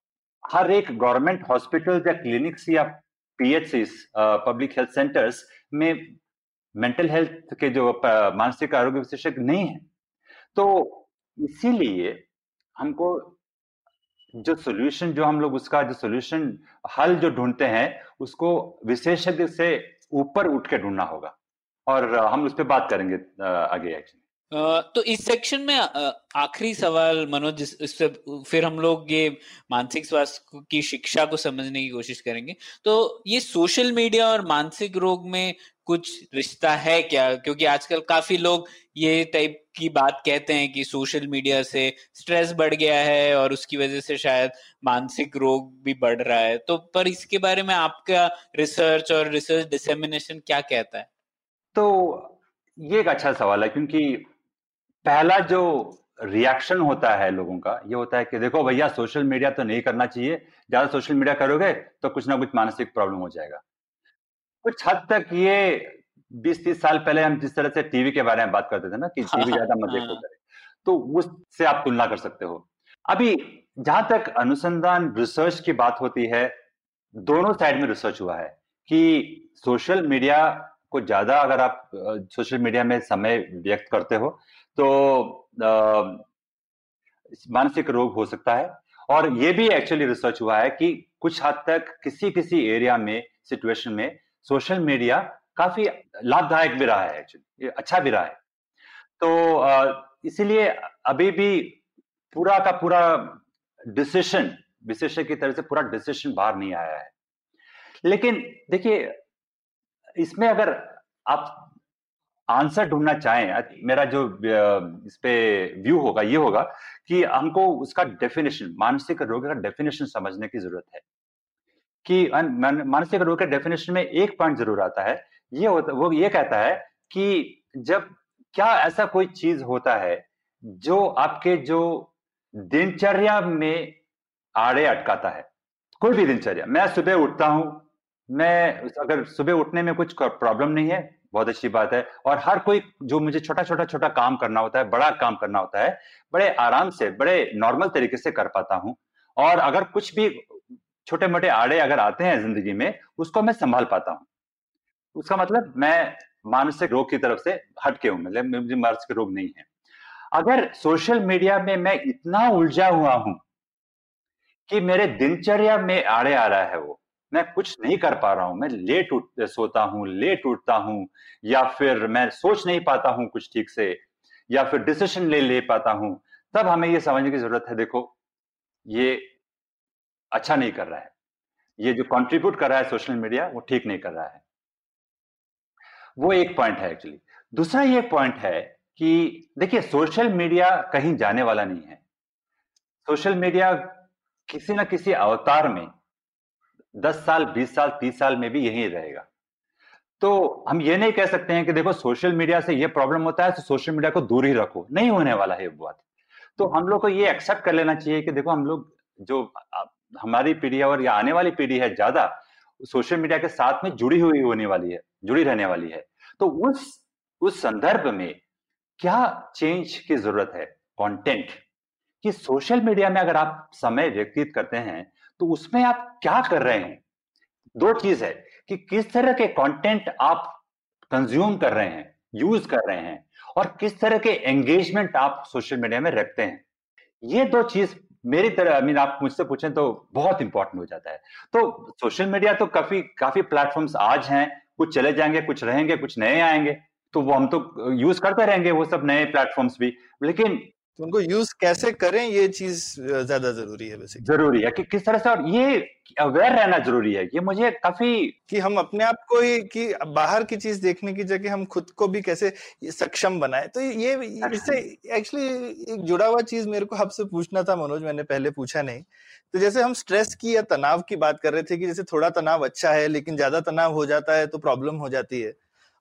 हर एक गवर्नमेंट हॉस्पिटल या क्लिनिक्स या पीएचसी पब्लिक हेल्थ सेंटर्स में मेंटल हेल्थ के जो मानसिक आरोग्य विशेषज्ञ नहीं है। तो इसीलिए हमको जो सोल्यूशन जो हम लोग उसका जो सोल्यूशन हल जो ढूंढते हैं, उसको विशेषज्ञ से ऊपर उठ के ढूंढना होगा। और हम उस पर बात करेंगे आगे एक्चुअली। तो इस सेक्शन में आखिरी सवाल मनोज, इस फिर हम लोग ये मानसिक स्वास्थ्य की शिक्षा को समझने की कोशिश करेंगे। तो ये सोशल मीडिया और मानसिक रोग में कुछ रिश्ता है क्या? क्योंकि आजकल काफ़ी लोग ये टाइप की बात कहते हैं कि सोशल मीडिया से स्ट्रेस बढ़ गया है और उसकी वजह से शायद मानसिक रोग भी बढ़ रहा है। तो पर इसके बारे में आपका रिसर्च और रिसर्च डिसेमिनेशन क्या कहता है? तो ये एक अच्छा सवाल है, क्योंकि पहला जो रिएक्शन होता है लोगों का ये होता है कि देखो भैया सोशल मीडिया तो नहीं करना चाहिए। ज़्यादा सोशल मीडिया करोगे तो कुछ ना कुछ मानसिक प्रॉब्लम हो जाएगा। कुछ हद तक ये बीस तीस साल पहले हम जिस तरह से टीवी के बारे में बात करते थे ना कि टीवी ज़्यादा मत देखो करे तो उससे आप तुलना कर सकते हो। अभी जहाँ तक अनुसंधान रिसर्च की बात होती है दोनों साइड में रिसर्च हुआ है कि सोशल मीडिया को ज़्यादा अगर आप सोशल मीडिया में समय व्यक्त करते हो तो मानसिक रोग हो सकता है। और ये भी एक्चुअली रिसर्च हुआ है कि कुछ हद तक किसी किसी एरिया में सिचुएशन में सोशल मीडिया काफ़ी लाभदायक भी रहा है एक्चुअली अच्छा भी रहा है। तो इसीलिए अभी भी पूरा का पूरा डिसीशन विशेषज्ञ की तरह से पूरा डिसीशन बाहर नहीं आया है। लेकिन देखिए, इसमें अगर आप आंसर ढूंढना चाहें मेरा जो इस पे व्यू होगा, ये होगा कि हमको उसका डेफिनेशन मानसिक रोग का डेफिनेशन समझने की ज़रूरत है। कि मानसिक रोग के डेफिनेशन में एक पॉइंट ज़रूर आता है। ये होता, वो ये कहता है कि जब क्या ऐसा कोई चीज़ होता है जो आपके जो दिनचर्या में आड़े अटकाता है। कोई भी दिनचर्या, मैं सुबह उठता हूँ, मैं, अगर सुबह उठने में कुछ प्रॉब्लम नहीं है बहुत अच्छी बात है। और हर कोई जो मुझे छोटा छोटा छोटा काम करना होता है, बड़ा काम करना होता है, बड़े आराम से, बड़े नॉर्मल तरीके से कर पाता हूँ। और अगर कुछ भी छोटे मोटे आड़े अगर आते हैं ज़िंदगी में, उसको मैं संभाल पाता हूँ। उसका मतलब मैं मानसिक रोग की तरफ़ से हटके हूँ मतलब मुझे मानसिक रोग नहीं है। अगर सोशल मीडिया में मैं इतना उलझा हुआ हूँ कि मेरे दिनचर्या में आड़े आ रहा है वो मैं कुछ नहीं कर पा रहा हूँ। मैं लेट उठ, सोता हूँ, लेट उठता हूँ, या फिर मैं सोच नहीं पाता हूँ कुछ ठीक से, या फिर डिसीज़न ले ले पाता हूँ, तब हमें ये समझने की ज़रूरत है, देखो, ये अच्छा नहीं कर रहा है। ये जो कंट्रीब्यूट कर रहा है सोशल मीडिया वो ठीक नहीं कर रहा है। वो एक पॉइंट है एक्चुअली दूसरा ये पॉइंट है कि, देखिए सोशल मीडिया कहीं जाने वाला नहीं है। सोशल मीडिया किसी ना किसी अवतार में दस साल, बीस साल, तीस साल में भी यही रहेगा। तो हम ये नहीं कह सकते हैं कि देखो सोशल मीडिया से ये प्रॉब्लम होता है तो सोशल मीडिया को दूर ही रखो। नहीं होने वाला है बात। तो हम लोग को ये एक्सेप्ट कर लेना चाहिए कि देखो हम लोग जो हमारी पीढ़ी है और या आने वाली पीढ़ी है ज़्यादा, सोशल मीडिया के साथ में जुड़ी हुई होने वाली है, जुड़ी रहने वाली है। तो उस उस संदर्भ में क्या चेंज की ज़रूरत है? कंटेंट। कि सोशल मीडिया में अगर आप समय व्यतीत करते हैं तो उसमें आप क्या कर रहे हैं? दो चीज़ है कि किस तरह के कंटेंट आप कंज्यूम कर रहे हैं यूज़ कर रहे हैं और किस तरह के एंगेजमेंट आप सोशल मीडिया में रखते हैं। ये दो चीज़ मेरी तरह आई मीन आप मुझसे पूछें तो बहुत इंपॉर्टेंट हो जाता है। तो सोशल मीडिया तो काफ़ी काफ़ी प्लेटफॉर्म्स आज हैं, कुछ चले जाएँगे, कुछ रहेंगे, कुछ नए आएँगे तो वो हम तो यूज़ करते रहेंगे वो सब नए प्लेटफॉर्म्स भी। लेकिन तो उनको यूज़ कैसे करें ये चीज़ ज़्यादा ज़रूरी है वैसे ज़रूरी है कि किस तरह से और ये अवेयर रहना ज़रूरी है ये मुझे काफ़ी कि हम अपने आप को ही कि बाहर की चीज़ देखने की जगह हम खुद को भी कैसे सक्षम बनाए। तो ये इससे एक्चुअली एक जुड़ा हुआ चीज़ मेरे को आपसे पूछना था मनोज मैंने पहले पूछा नहीं। तो जैसे हम स्ट्रेस की या तनाव की बात कर रहे थे कि जैसे थोड़ा तनाव अच्छा है लेकिन ज़्यादा तनाव हो जाता है तो प्रॉब्लम हो जाती है।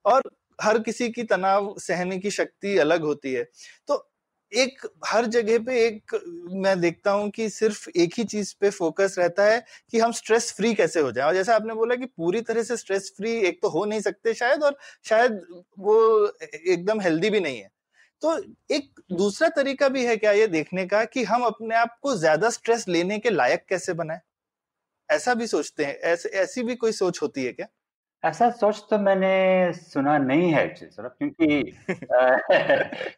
और हर किसी की तनाव सहने की शक्ति अलग होती है। तो एक, हर जगह पे एक, मैं देखता हूँ कि सिर्फ़ एक ही चीज़ पे फोकस रहता है कि हम स्ट्रेस फ्री कैसे हो जाए। और जैसे आपने बोला कि पूरी तरह से स्ट्रेस फ्री एक तो हो नहीं सकते शायद, और शायद वो एकदम हेल्दी भी नहीं है। तो एक दूसरा तरीका भी है क्या ये देखने का कि हम अपने आप को ज़्यादा स्ट्रेस लेने के लायक कैसे बनाए? ऐसा भी सोचते हैं, ऐसे, ऐसी भी कोई सोच होती है क्या? ऐसा सोच तो मैंने सुना नहीं है सौरभ (laughs) क्योंकि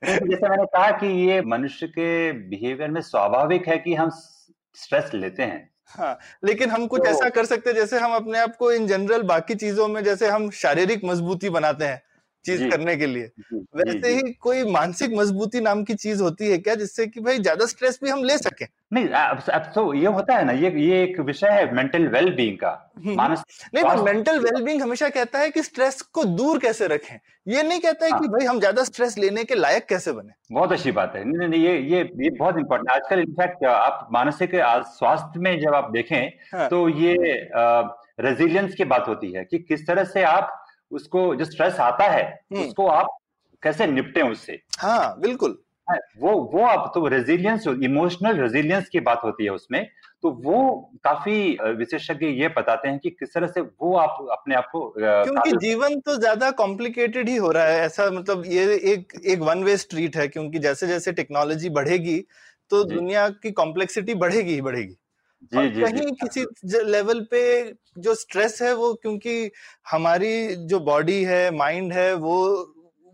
जैसे मैंने कहा कि ये मनुष्य के बिहेवियर में स्वाभाविक है कि हम स्ट्रेस लेते हैं। हाँ लेकिन हम कुछ तो, ऐसा कर सकते हैं जैसे हम अपने आप को इन जनरल बाकी चीज़ों में जैसे हम शारीरिक मजबूती बनाते हैं। चीज़ करने के लिए। वैसे ही कोई मानसिक मजबूती नाम की चीज़ होती है क्या जिससे कि भाई ज़्यादा स्ट्रेस भी हम ले सके? नहीं अब, अब तो ये होता है ना ये ये एक विषय है मेंटल वेल बींग का हम्म। मानस नहीं तो मेंटल वेल बींग हमेशा कहता है कि स्ट्रेस को दूर कैसे रखें? ये नहीं कहता है कि हाँ। भाई हम ज़्यादा स्ट्रेस लेने के लायक कैसे बने? बहुत अच्छी बात है। नहीं नहीं ये ये ये बहुत इंपॉर्टेंट आजकल इनफैक्ट आप मानसिक स्वास्थ्य में जब आप देखें हाँ। तो ये रेजिलियंस की बात होती है कि किस तरह से आप उसको जो स्ट्रेस आता है हम्म। उसको आप कैसे निपटे उससे? हाँ बिल्कुल। हाँ, वो वो आप तो रेजिलियंस इमोशनल रेजिलियंस की बात होती है उसमें तो वो काफ़ी विशेषज्ञ ये बताते हैं कि किस तरह से वो आप अपने आप को क्योंकि जीवन तो ज़्यादा कॉम्प्लिकेटेड ही हो रहा है ऐसा मतलब ये एक एक वन वे स्ट्रीट है क्योंकि जैसे जैसे टेक्नोलॉजी बढ़ेगी तो दुनिया की कॉम्प्लेक्सिटी बढ़ेगी ही बढ़ेगी। जी जी कहीं जी, किसी लेवल पे जो स्ट्रेस है वो क्योंकि हमारी जो बॉडी है माइंड है वो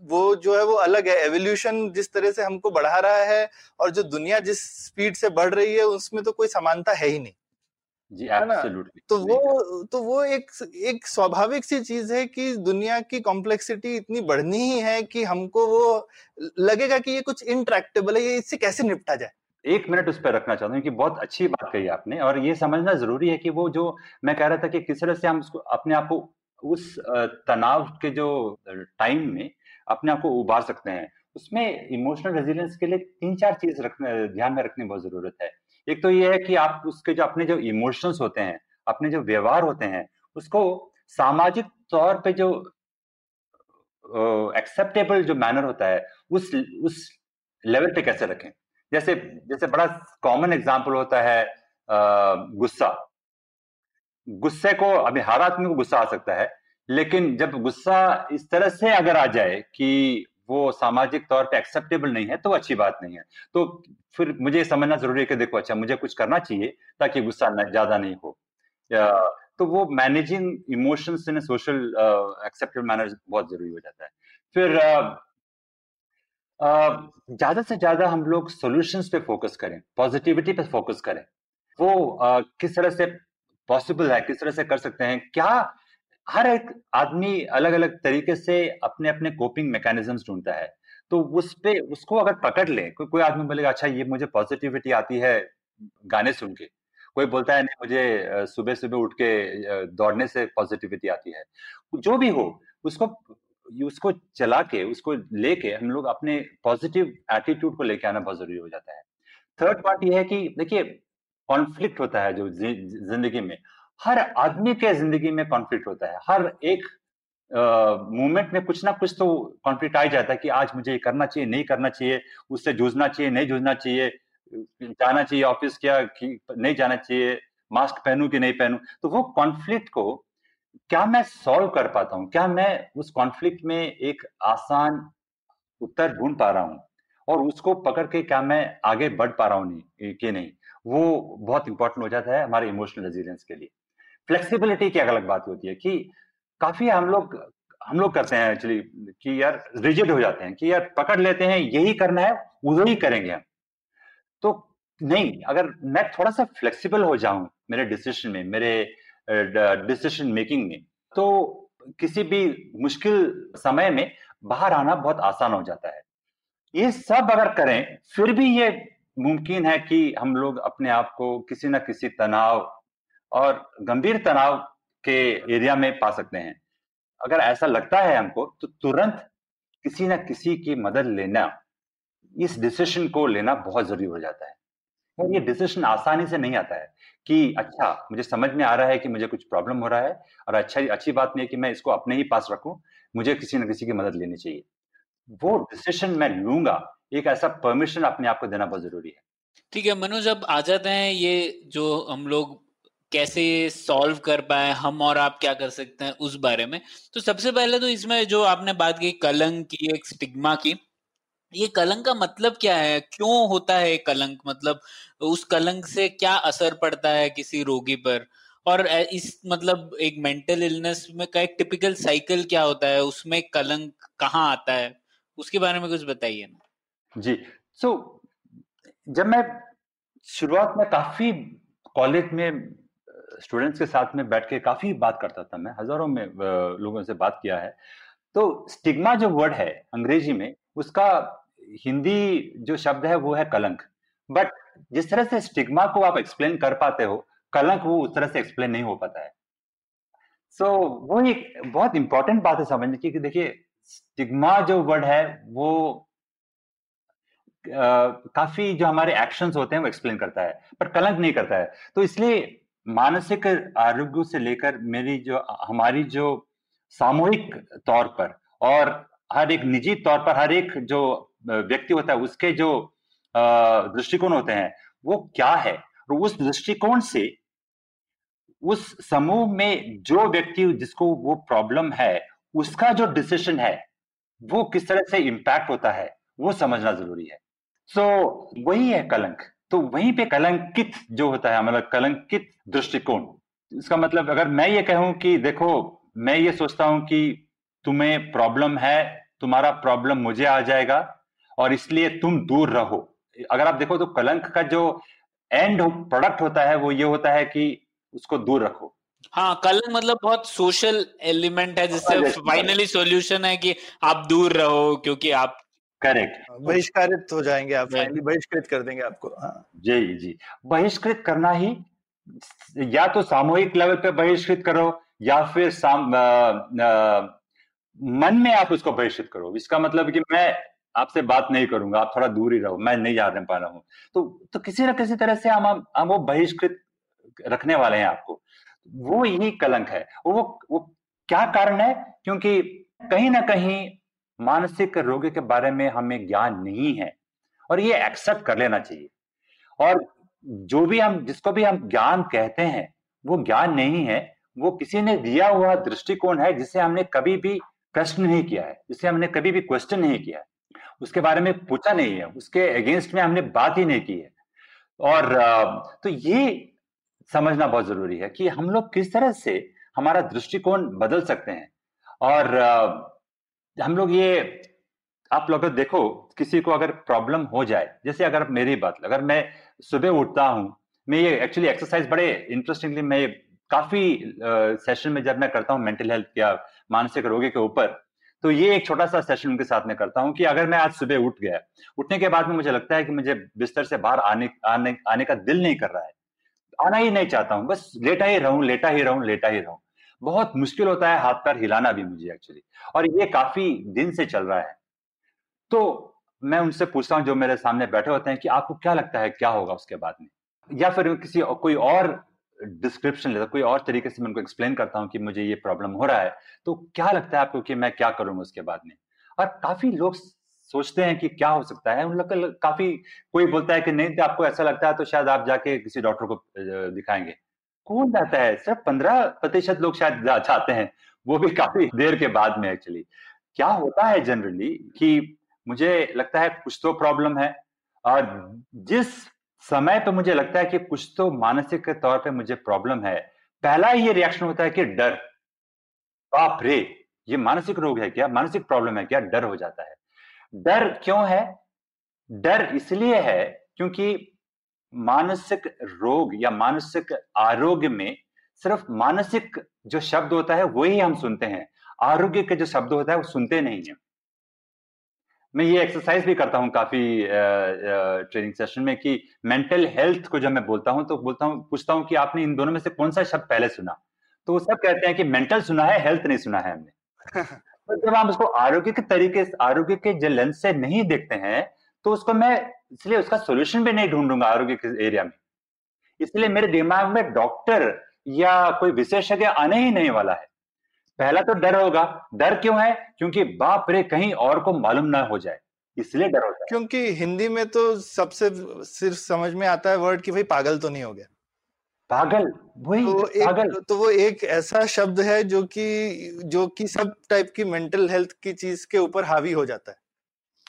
वो जो है वो अलग है। एवोल्यूशन जिस तरह से हमको बढ़ा रहा है और जो दुनिया जिस स्पीड से बढ़ रही है उसमें तो कोई समानता है ही नहीं। जी एब्सोल्युटली तो वो तो वो एक एक स्वाभाविक सी चीज़ है कि दुनिया की कॉम्प्लेक्सिटी इतनी बढ़नी ही है कि हमको वो लगेगा कि ये कुछ इंट्रैक्टेबल है ये इससे कैसे निपटा जाए? एक मिनट उस पर रखना चाहता हूँ कि बहुत अच्छी बात कही आपने और ये समझना ज़रूरी है कि वो जो मैं कह रहा था कि किस तरह से हम उसको अपने आप को उस तनाव के जो टाइम में अपने आप को उबार सकते हैं। उसमें इमोशनल रेजिलियंस के लिए तीन चार चीज़ रखने, ध्यान में रखने बहुत ज़रूरत है। एक तो ये है कि आप उसके जो अपने जो इमोशंस होते हैं, अपने जो व्यवहार होते हैं, उसको सामाजिक तौर पे जो एक्सेप्टेबल जो मैनर होता है, उस उस लेवल पे कैसे रखें? जैसे जैसे बड़ा कॉमन एग्ज़ाम्पल होता है गुस्सा। गुस्से को, अभी हर आदमी को गुस्सा आ सकता है, लेकिन जब गुस्सा इस तरह से अगर आ जाए कि वो सामाजिक तौर पे एक्सेप्टेबल नहीं है तो अच्छी बात नहीं है। तो फिर मुझे समझना ज़रूरी है कि देखो अच्छा मुझे कुछ करना चाहिए ताकि गुस्सा ज़्यादा नहीं हो। तो वो managing emotions in social acceptable manner बहुत ज़रूरी हो जाता है। फिर ज़्यादा से ज़्यादा हम लोग सॉल्यूशंस पे फोकस करें पॉजिटिविटी पे फोकस करें। वो किस तरह से पॉसिबल है किस तरह से कर सकते हैं क्या हर एक आदमी अलग अलग तरीके से अपने अपने कोपिंग मैकेनिज्म्स ढूंढता है। तो उस पे उसको अगर पकड़ ले को, कोई आदमी बोलेगा अच्छा ये मुझे पॉजिटिविटी आती है गाने सुन के। कोई बोलता है नहीं मुझे सुबह सुबह उठ के दौड़ने से पॉजिटिविटी आती है। जो भी हो उसको उसको चला के, उसको लेके हम लोग अपने पॉजिटिव एटीट्यूड को लेके आना बहुत ज़रूरी हो जाता है। थर्ड पार्ट ये है कि देखिए कॉन्फ्लिक्ट होता है जो ज़िंदगी में। हर आदमी के ज़िंदगी में कॉन्फ्लिक्ट होता है। हर एक मूवमेंट में कुछ ना कुछ तो कॉन्फ्लिक्ट आ जाता है कि आज मुझे ये करना चाहिए, नहीं करना चाहिए, उससे जूझना चाहिए, नहीं जूझना चाहिए, जाना चाहिए ऑफ़िस क्या नहीं जाना चाहिए मास्क पहनू कि नहीं पहनू। तो वो कॉन्फ्लिक्ट को क्या मैं सॉल्व कर पाता हूँ? क्या मैं उस कॉन्फ्लिक्ट में एक आसान उत्तर ढूंढ पा रहा हूँ? और उसको पकड़ के क्या मैं आगे बढ़ पा रहा हूँ कि नहीं? वो बहुत इंपॉर्टेंट हो जाता है हमारे इमोशनल रेजिलियंस के लिए। फ्लेक्सिबिलिटी की अलग बात होती है कि काफ़ी हम लोग हम लोग करते हैं एक्चुअली कि यार रिजिड हो जाते हैं, कि यार पकड़ लेते हैं, यही करना है, उधर ही करेंगे हम। तो नहीं, अगर मैं थोड़ा सा फ्लेक्सिबल हो जाऊँ मेरे डिसीज़न में, मेरे डिसीज़न मेकिंग में। तो किसी भी मुश्किल समय में बाहर आना बहुत आसान हो जाता है। ये सब अगर करें, फिर भी ये मुमकिन है कि हम लोग अपने आप को किसी ना किसी तनाव और गंभीर तनाव के एरिया में पा सकते हैं। अगर ऐसा लगता है हमको तो तुरंत किसी ना किसी की मदद लेना, इस डिसीज़न को लेना बहुत ज़रूरी हो जाता है। और ये डिसीज़न आसानी से नहीं आता है। कि अच्छा मुझे समझ में आ रहा है कि मुझे कुछ प्रॉब्लम हो रहा है और अच्छा अच्छी बात नहीं है कि मैं इसको अपने ही पास रखूँ, मुझे किसी न किसी की मदद लेनी चाहिए। वो डिसीशन मैं लूँगा, एक ऐसा परमिशन अपने आप को देना बहुत ज़रूरी है। ठीक है, मनोज, अब आ जाते हैं ये जो हम लोग कैसे सॉल्व कर पाए, हम और आप क्या कर सकते हैं उस बारे में। तो सबसे पहले तो इसमें जो आपने बात की, कलंक की, एक स्टिग्मा की ये कलंक का मतलब क्या है? क्यों होता है कलंक? मतलब उस कलंक से क्या असर पड़ता है किसी रोगी पर? और इस मतलब एक मेंटल इलनेस में का एक टिपिकल साइकिल क्या होता है? उसमें कलंक कहाँ आता है? उसके बारे में कुछ बताइए ना। जी सो so, जब मैं शुरुआत में काफ़ी कॉलेज में स्टूडेंट्स के साथ में बैठ के काफ़ी बात करता था मैं हज़ारों में लोगों से बात किया है तो स्टिग्मा जो वर्ड है अंग्रेज़ी में उसका हिंदी जो शब्द है वो है कलंक। बट जिस तरह से स्टिग्मा को आप एक्सप्लेन कर पाते हो कलंक वो उस तरह से एक्सप्लेन नहीं हो पाता है। सो so, वो एक बहुत इंपॉर्टेंट बात है समझने की देखिए स्टिग्मा जो वर्ड है वो आ, काफ़ी जो हमारे एक्शंस होते हैं वो एक्सप्लेन करता है पर कलंक नहीं करता है। तो इसलिए मानसिक आरोग्य से लेकर मेरी जो हमारी जो सामूहिक तौर पर और हर एक निजी तौर पर हर एक जो व्यक्ति होता है उसके जो दृष्टिकोण होते हैं वो क्या है? और उस दृष्टिकोण से उस समूह में जो व्यक्ति जिसको वो प्रॉब्लम है उसका जो डिसीज़न है वो किस तरह से इम्पैक्ट होता है वो समझना ज़रूरी है। सो so, वही है कलंक। तो वहीं पे कलंकित जो होता है मतलब कलंकित दृष्टिकोण इसका मतलब अगर मैं ये कहूँ कि देखो मैं ये सोचता हूँ कि तुम्हें प्रॉब्लम है तुम्हारा प्रॉब्लम मुझे आ जाएगा और इसलिए तुम दूर रहो। अगर आप देखो तो कलंक का जो एंड प्रोडक्ट होता है वो ये होता है कि उसको दूर रखो। हाँ कलंक मतलब बहुत सोशल एलिमेंट है जिससे फाइनली सॉल्यूशन है कि आप दूर रहो क्योंकि आप करेक्ट बहिष्कारित हो जाएँगे आप फाइनली बहिष्कृत कर देंगे आपको हाँ। जी जी। बहिष्कृत करना ही या तो सामूहिक लेवल पे बहिष्कृत करो या फिर साम, आ, आ, मन में आप उसको बहिष्कृत करो। इसका मतलब कि मैं आपसे बात नहीं करूँगा, आप थोड़ा दूर ही रहो, मैं नहीं जाने पा रहा हूँ। तो तो किसी न किसी तरह से हम हम वो बहिष्कृत रखने वाले हैं आपको। वो यही कलंक है। वो वो क्या कारण है? क्योंकि कहीं ना कहीं मानसिक रोग के बारे में हमें ज्ञान नहीं है और ये एक्सेप्ट कर लेना चाहिए। और जो भी हम, जिसको भी हम ज्ञान कहते हैं, वो ज्ञान नहीं है। वो किसी ने दिया हुआ दृष्टिकोण है जिसे हमने कभी भी प्रश्न नहीं किया है जिसे हमने कभी भी क्वेश्चन नहीं किया है। उसके बारे में पूछा नहीं है, उसके अगेंस्ट में हमने बात ही नहीं की है। और तो ये समझना बहुत ज़रूरी है कि हम लोग किस तरह से हमारा दृष्टिकोण बदल सकते हैं। और हम लोग ये, आप लोग देखो, किसी को अगर प्रॉब्लम हो जाए, जैसे अगर मेरी बात, अगर मैं सुबह उठता हूँ, मैं ये एक्चुअली एक्सरसाइज बड़े इंटरेस्टिंगली मैं काफ़ी सेशन में जब मैं करता हूँ मेंटल हेल्थ या मानसिक रोगी के ऊपर। तो ये एक छोटा सा सेशन उनके साथ में करता हूँ कि अगर मैं आज सुबह उठ गया, उठने के बाद में मुझे लगता है कि मुझे बिस्तर से बाहर आने आने आने का दिल नहीं कर रहा है। आना ही नहीं चाहता हूँ, बस लेटा ही रहूँ, लेटा ही रहूँ, लेटा ही रहूँ। बहुत मुश्किल होता है हाथ पैर हिलाना भी मुझे एक्चुअली और ये काफ़ी दिन से चल रहा है। तो मैं उनसे पूछता हूँ जो मेरे सामने बैठे होते हैं कि आपको क्या लगता है, क्या होगा उसके बाद में? या फिर किसी कोई और डिस्क्रिप्शन लेता कोई और तरीके से मैं उनको एक्सप्लेन करता हूँ कि मुझे ये प्रॉब्लम हो रहा है तो क्या लगता है आपको कि मैं क्या करूँगा उसके बाद में? और काफ़ी लोग सोचते हैं कि क्या हो सकता है, उन लोग काफ़ी कोई बोलता है कि नहीं तो आपको ऐसा लगता है तो शायद आप जाके किसी डॉक्टर को दिखाएँगे। कौन जाता है? सिर्फ़ पंद्रह प्रतिशत लोग शायद चाहते हैं, वो भी काफ़ी देर के बाद में एक्चुअली क्या होता है जनरली कि मुझे लगता है कुछ तो प्रॉब्लम है, और जिस समय पे मुझे लगता है कि कुछ तो मानसिक तौर पे मुझे प्रॉब्लम है। पहला ये रिएक्शन होता है कि डर। बाप रे, ये मानसिक रोग है क्या? मानसिक प्रॉब्लम है क्या? डर हो जाता है। डर क्यों है? डर इसलिए है क्योंकि मानसिक रोग या मानसिक आरोग्य में सिर्फ़ मानसिक जो शब्द होता है, वही हम सुनते हैं। आरोग्य के जो शब्द होता है, वो सुनते नहीं है। मैं ये एक्सरसाइज भी करता हूँ काफ़ी ट्रेनिंग सेशन में कि मेंटल हेल्थ को जब मैं बोलता हूँ तो बोलता हूँ पूछता हूँ कि आपने इन दोनों में से कौन सा शब्द पहले सुना? तो वो सब कहते हैं कि मेंटल सुना है हेल्थ नहीं सुना है हमने। (laughs) तो जब हम उसको आरोग्य के तरीके आरोग्य के जो लेंस से नहीं देखते हैं तो उसको मैं इसलिए उसका सोल्यूशन भी नहीं ढूंढूँगा आरोग्य के एरिया में। इसलिए मेरे दिमाग में डॉक्टर या कोई विशेषज्ञ आने ही नहीं वाला है। पहला तो डर होगा। डर क्यों है? क्योंकि बाप रे कहीं और को मालूम ना हो जाए। इसलिए डर होता है। क्योंकि हिंदी में तो सबसे सिर्फ़ समझ में आता है वर्ड कि भाई पागल तो नहीं हो गया। पागल? वही तो एक, पागल। तो वो एक ऐसा शब्द है जो कि जो कि सब टाइप की मेंटल हेल्थ की चीज़ के ऊपर हावी हो जाता है।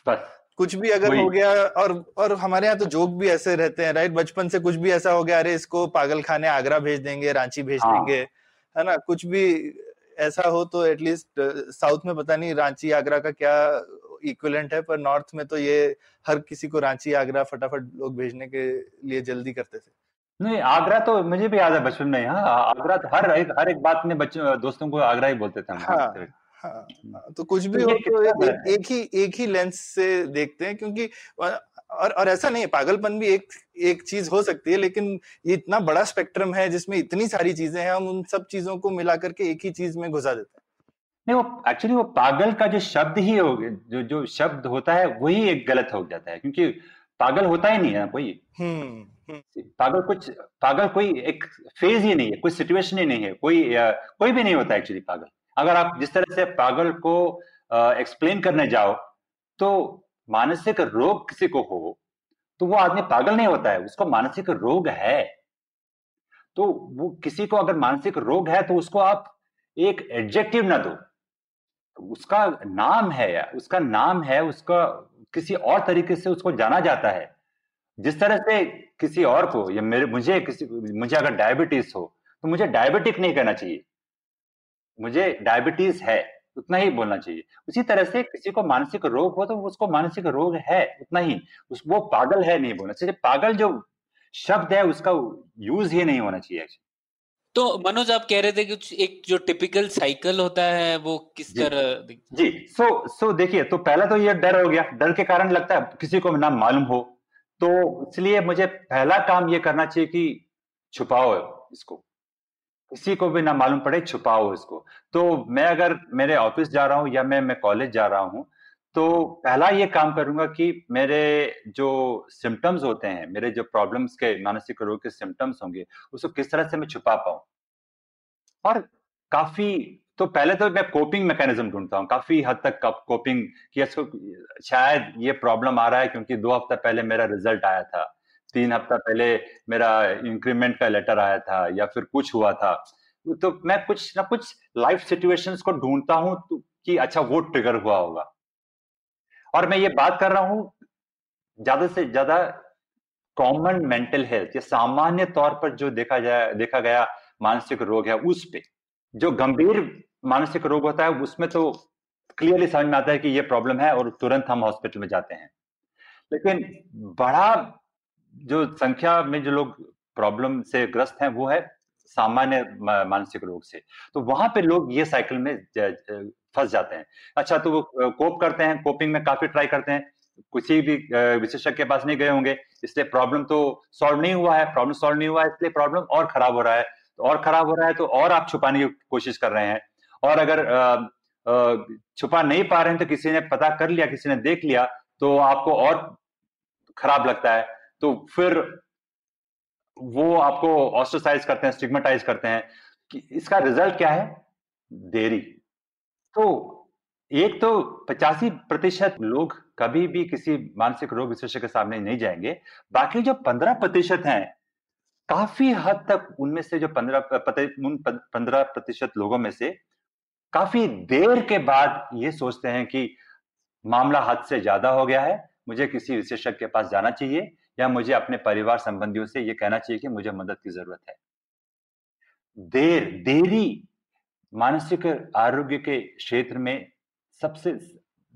बस। कुछ भी अगर हो गया और और हमारे यहाँ तो जोक भी ऐसे रहते हैं राइट बचपन से कुछ भी ऐसा हो गया अरे इसको पागल खाने आगरा भेज देंगे रांची भेज हाँ. देंगे है ना? कुछ भी ऐसा हो तो एटलीस्ट साउथ में पता नहीं रांची आगरा का क्या इक्विलेंट है पर नॉर्थ में तो ये हर किसी को रांची आगरा फटाफट लोग भेजने के लिए जल्दी करते थे। नहीं आगरा तो मुझे भी याद है बचपन में हाँ आगरा तो हर एक हर एक बात में बच्चों दोस्तों को आगरा ही बोलते थे हाँ, हाँ, हाँ, तो कुछ भी तो हो तो एक, एक ही एक ही लेंस से देखते हैं क्योंकि और और ऐसा नहीं पागलपन भी एक एक चीज़ हो सकती है लेकिन ये इतना बड़ा स्पेक्ट्रम है जिसमें इतनी सारी चीज़ें हैं हम उन सब चीज़ों को मिला करके एक ही चीज़ में घुसा देते हैं। नहीं वो एक्चुअली वो पागल का जो शब्द ही हो जो जो शब्द होता है वही एक गलत हो जाता है क्योंकि पागल होता ही नहीं है कोई हम्म, हम्म। पागल कुछ पागल कोई एक फ़ेज़ ही नहीं है कोई सिचुएशन ही नहीं है कोई कोई भी नहीं होता एक्चुअली पागल। अगर आप जिस तरह से पागल को एक्सप्लेन करने जाओ तो मानसिक रोग किसी को हो तो वो आदमी पागल नहीं होता है, उसको मानसिक रोग है। तो वो किसी को अगर मानसिक रोग है तो उसको आप एक एडजेक्टिव ना दो। उसका नाम है, उसका नाम है, उसका किसी और तरीके से उसको जाना जाता है। जिस तरह से किसी और को, या मेरे, मुझे किसी, मुझे अगर डायबिटीज़ हो तो मुझे डायबिटिक नहीं कहना चाहिए। मुझे डायबिटीज़ है। उतना ही बोलना चाहिए। उसी तरह से किसी को मानसिक रोग हो तो उसको मानसिक रोग है उतना ही। उस वो पागल है नहीं बोलना चाहिए। पागल जो शब्द है उसका यूज़ ही नहीं होना चाहिए। तो मनोज आप कह रहे थे कि एक जो टिपिकल साइकिल होता है वो किस तरह जी सो सो देखिए तो पहला तो ये डर हो गया। डर के कारण लगता है किसी को ना मालूम हो। तो इसलिए मुझे पहला काम ये करना चाहिए कि छुपाओ इसको। किसी को भी ना मालूम पड़े, छुपाओ इसको तो मैं अगर मेरे ऑफ़िस जा रहा हूँ या मैं मैं कॉलेज जा रहा हूँ तो पहला ये काम करूँगा कि मेरे जो सिम्टम्स होते हैं, मेरे जो प्रॉब्लम्स के, मानसिक रोग के सिम्टम्स होंगे, उसको किस तरह से मैं छुपा पाऊँ? और काफ़ी तो पहले तो मैं कोपिंग मैकेनिज्म ढूंढता हूँ। काफ़ी हद तक कोपिंग कि इसको, शायद ये प्रॉब्लम आ रहा है क्योंकि दो हफ़्ता पहले मेरा रिज़ल्ट आया था। तीन हफ़्ता पहले मेरा इंक्रीमेंट का लेटर आया था या फिर कुछ हुआ था। तो मैं कुछ ना कुछ लाइफ सिचुएशंस को ढूंढता हूँ तो, कि अच्छा वो ट्रिगर हुआ होगा। और मैं ये बात कर रहा हूँ ज़्यादा से ज़्यादा कॉमन मेंटल हेल्थ या सामान्य तौर पर जो देखा जाए देखा गया मानसिक रोग है उस पे जो गंभीर मानसिक रोग होता है उसमें तो क्लियरली समझ में आता है कि ये प्रॉब्लम है और तुरंत हम हॉस्पिटल में जाते हैं। लेकिन बड़ा जो संख्या में जो लोग प्रॉब्लम से ग्रस्त हैं, वो है सामान्य मानसिक रोग से। तो वहाँ पे लोग ये साइकिल में फंस जाते हैं। अच्छा तो वो कोप करते हैं, कोपिंग में काफ़ी ट्राई करते हैं। किसी भी विशेषज्ञ के पास नहीं गए होंगे, इसलिए प्रॉब्लम तो सॉल्व नहीं हुआ है, प्रॉब्लम सॉल्व नहीं हुआ है, इसलिए प्रॉब्लम और खराब हो रहा है। तो और खराब हो रहा है तो और आप छुपाने की कोशिश कर रहे हैं। और अगर छुपा नहीं पा रहे हैं तो किसी ने पता कर लिया, किसी ने देख लिया तो आपको और खराब लगता है। तो फिर वो आपको ऑस्ट्रोसाइज करते हैं स्टिग्मेटाइज करते हैं कि इसका रिज़ल्ट क्या है? देरी। तो एक तो पचासी प्रतिशत लोग कभी भी किसी मानसिक रोग विशेषज्ञ के सामने नहीं जाएँगे। बाकी जो पंद्रह प्रतिशत हैं, काफ़ी हद तक उनमें से जो पंद्रह पंद्रह प्रतिशत लोगों में से काफ़ी देर के बाद ये सोचते हैं कि मामला हद से ज़्यादा हो गया है, मुझे किसी विशेषज्ञ के पास जाना चाहिए। या मुझे अपने परिवार संबंधियों से ये कहना चाहिए कि मुझे मदद की ज़रूरत है। देर देरी मानसिक आरोग्य के क्षेत्र में सबसे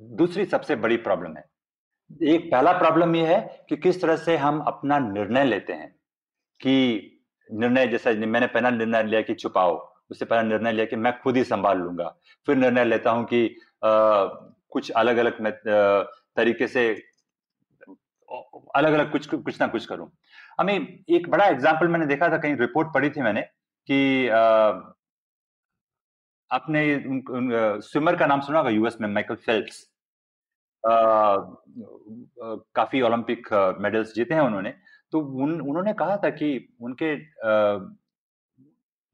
दूसरी सबसे बड़ी प्रॉब्लम है। एक पहला प्रॉब्लम यह है कि किस तरह से हम अपना निर्णय लेते हैं कि निर्णय जैसा मैंने पहला निर्णय लिया कि छुपाओ उससे पहला निर्णय लिया कि मैं खुद ही संभाल लूँगा। फिर निर्णय लेता हूँ कि आ, कुछ अलग अलग तरीके से अलग अलग कुछ कुछ ना कुछ करूँ। हमें एक बड़ा एग्ज़ाम्पल मैंने देखा था कहीं रिपोर्ट पढ़ी थी मैंने कि आपने स्विमर का नाम सुना होगा यूएस में माइकल फेल्प्स काफ़ी ओलंपिक मेडल्स जीते हैं उन्होंने। तो उन उन्होंने कहा था कि उनके आ,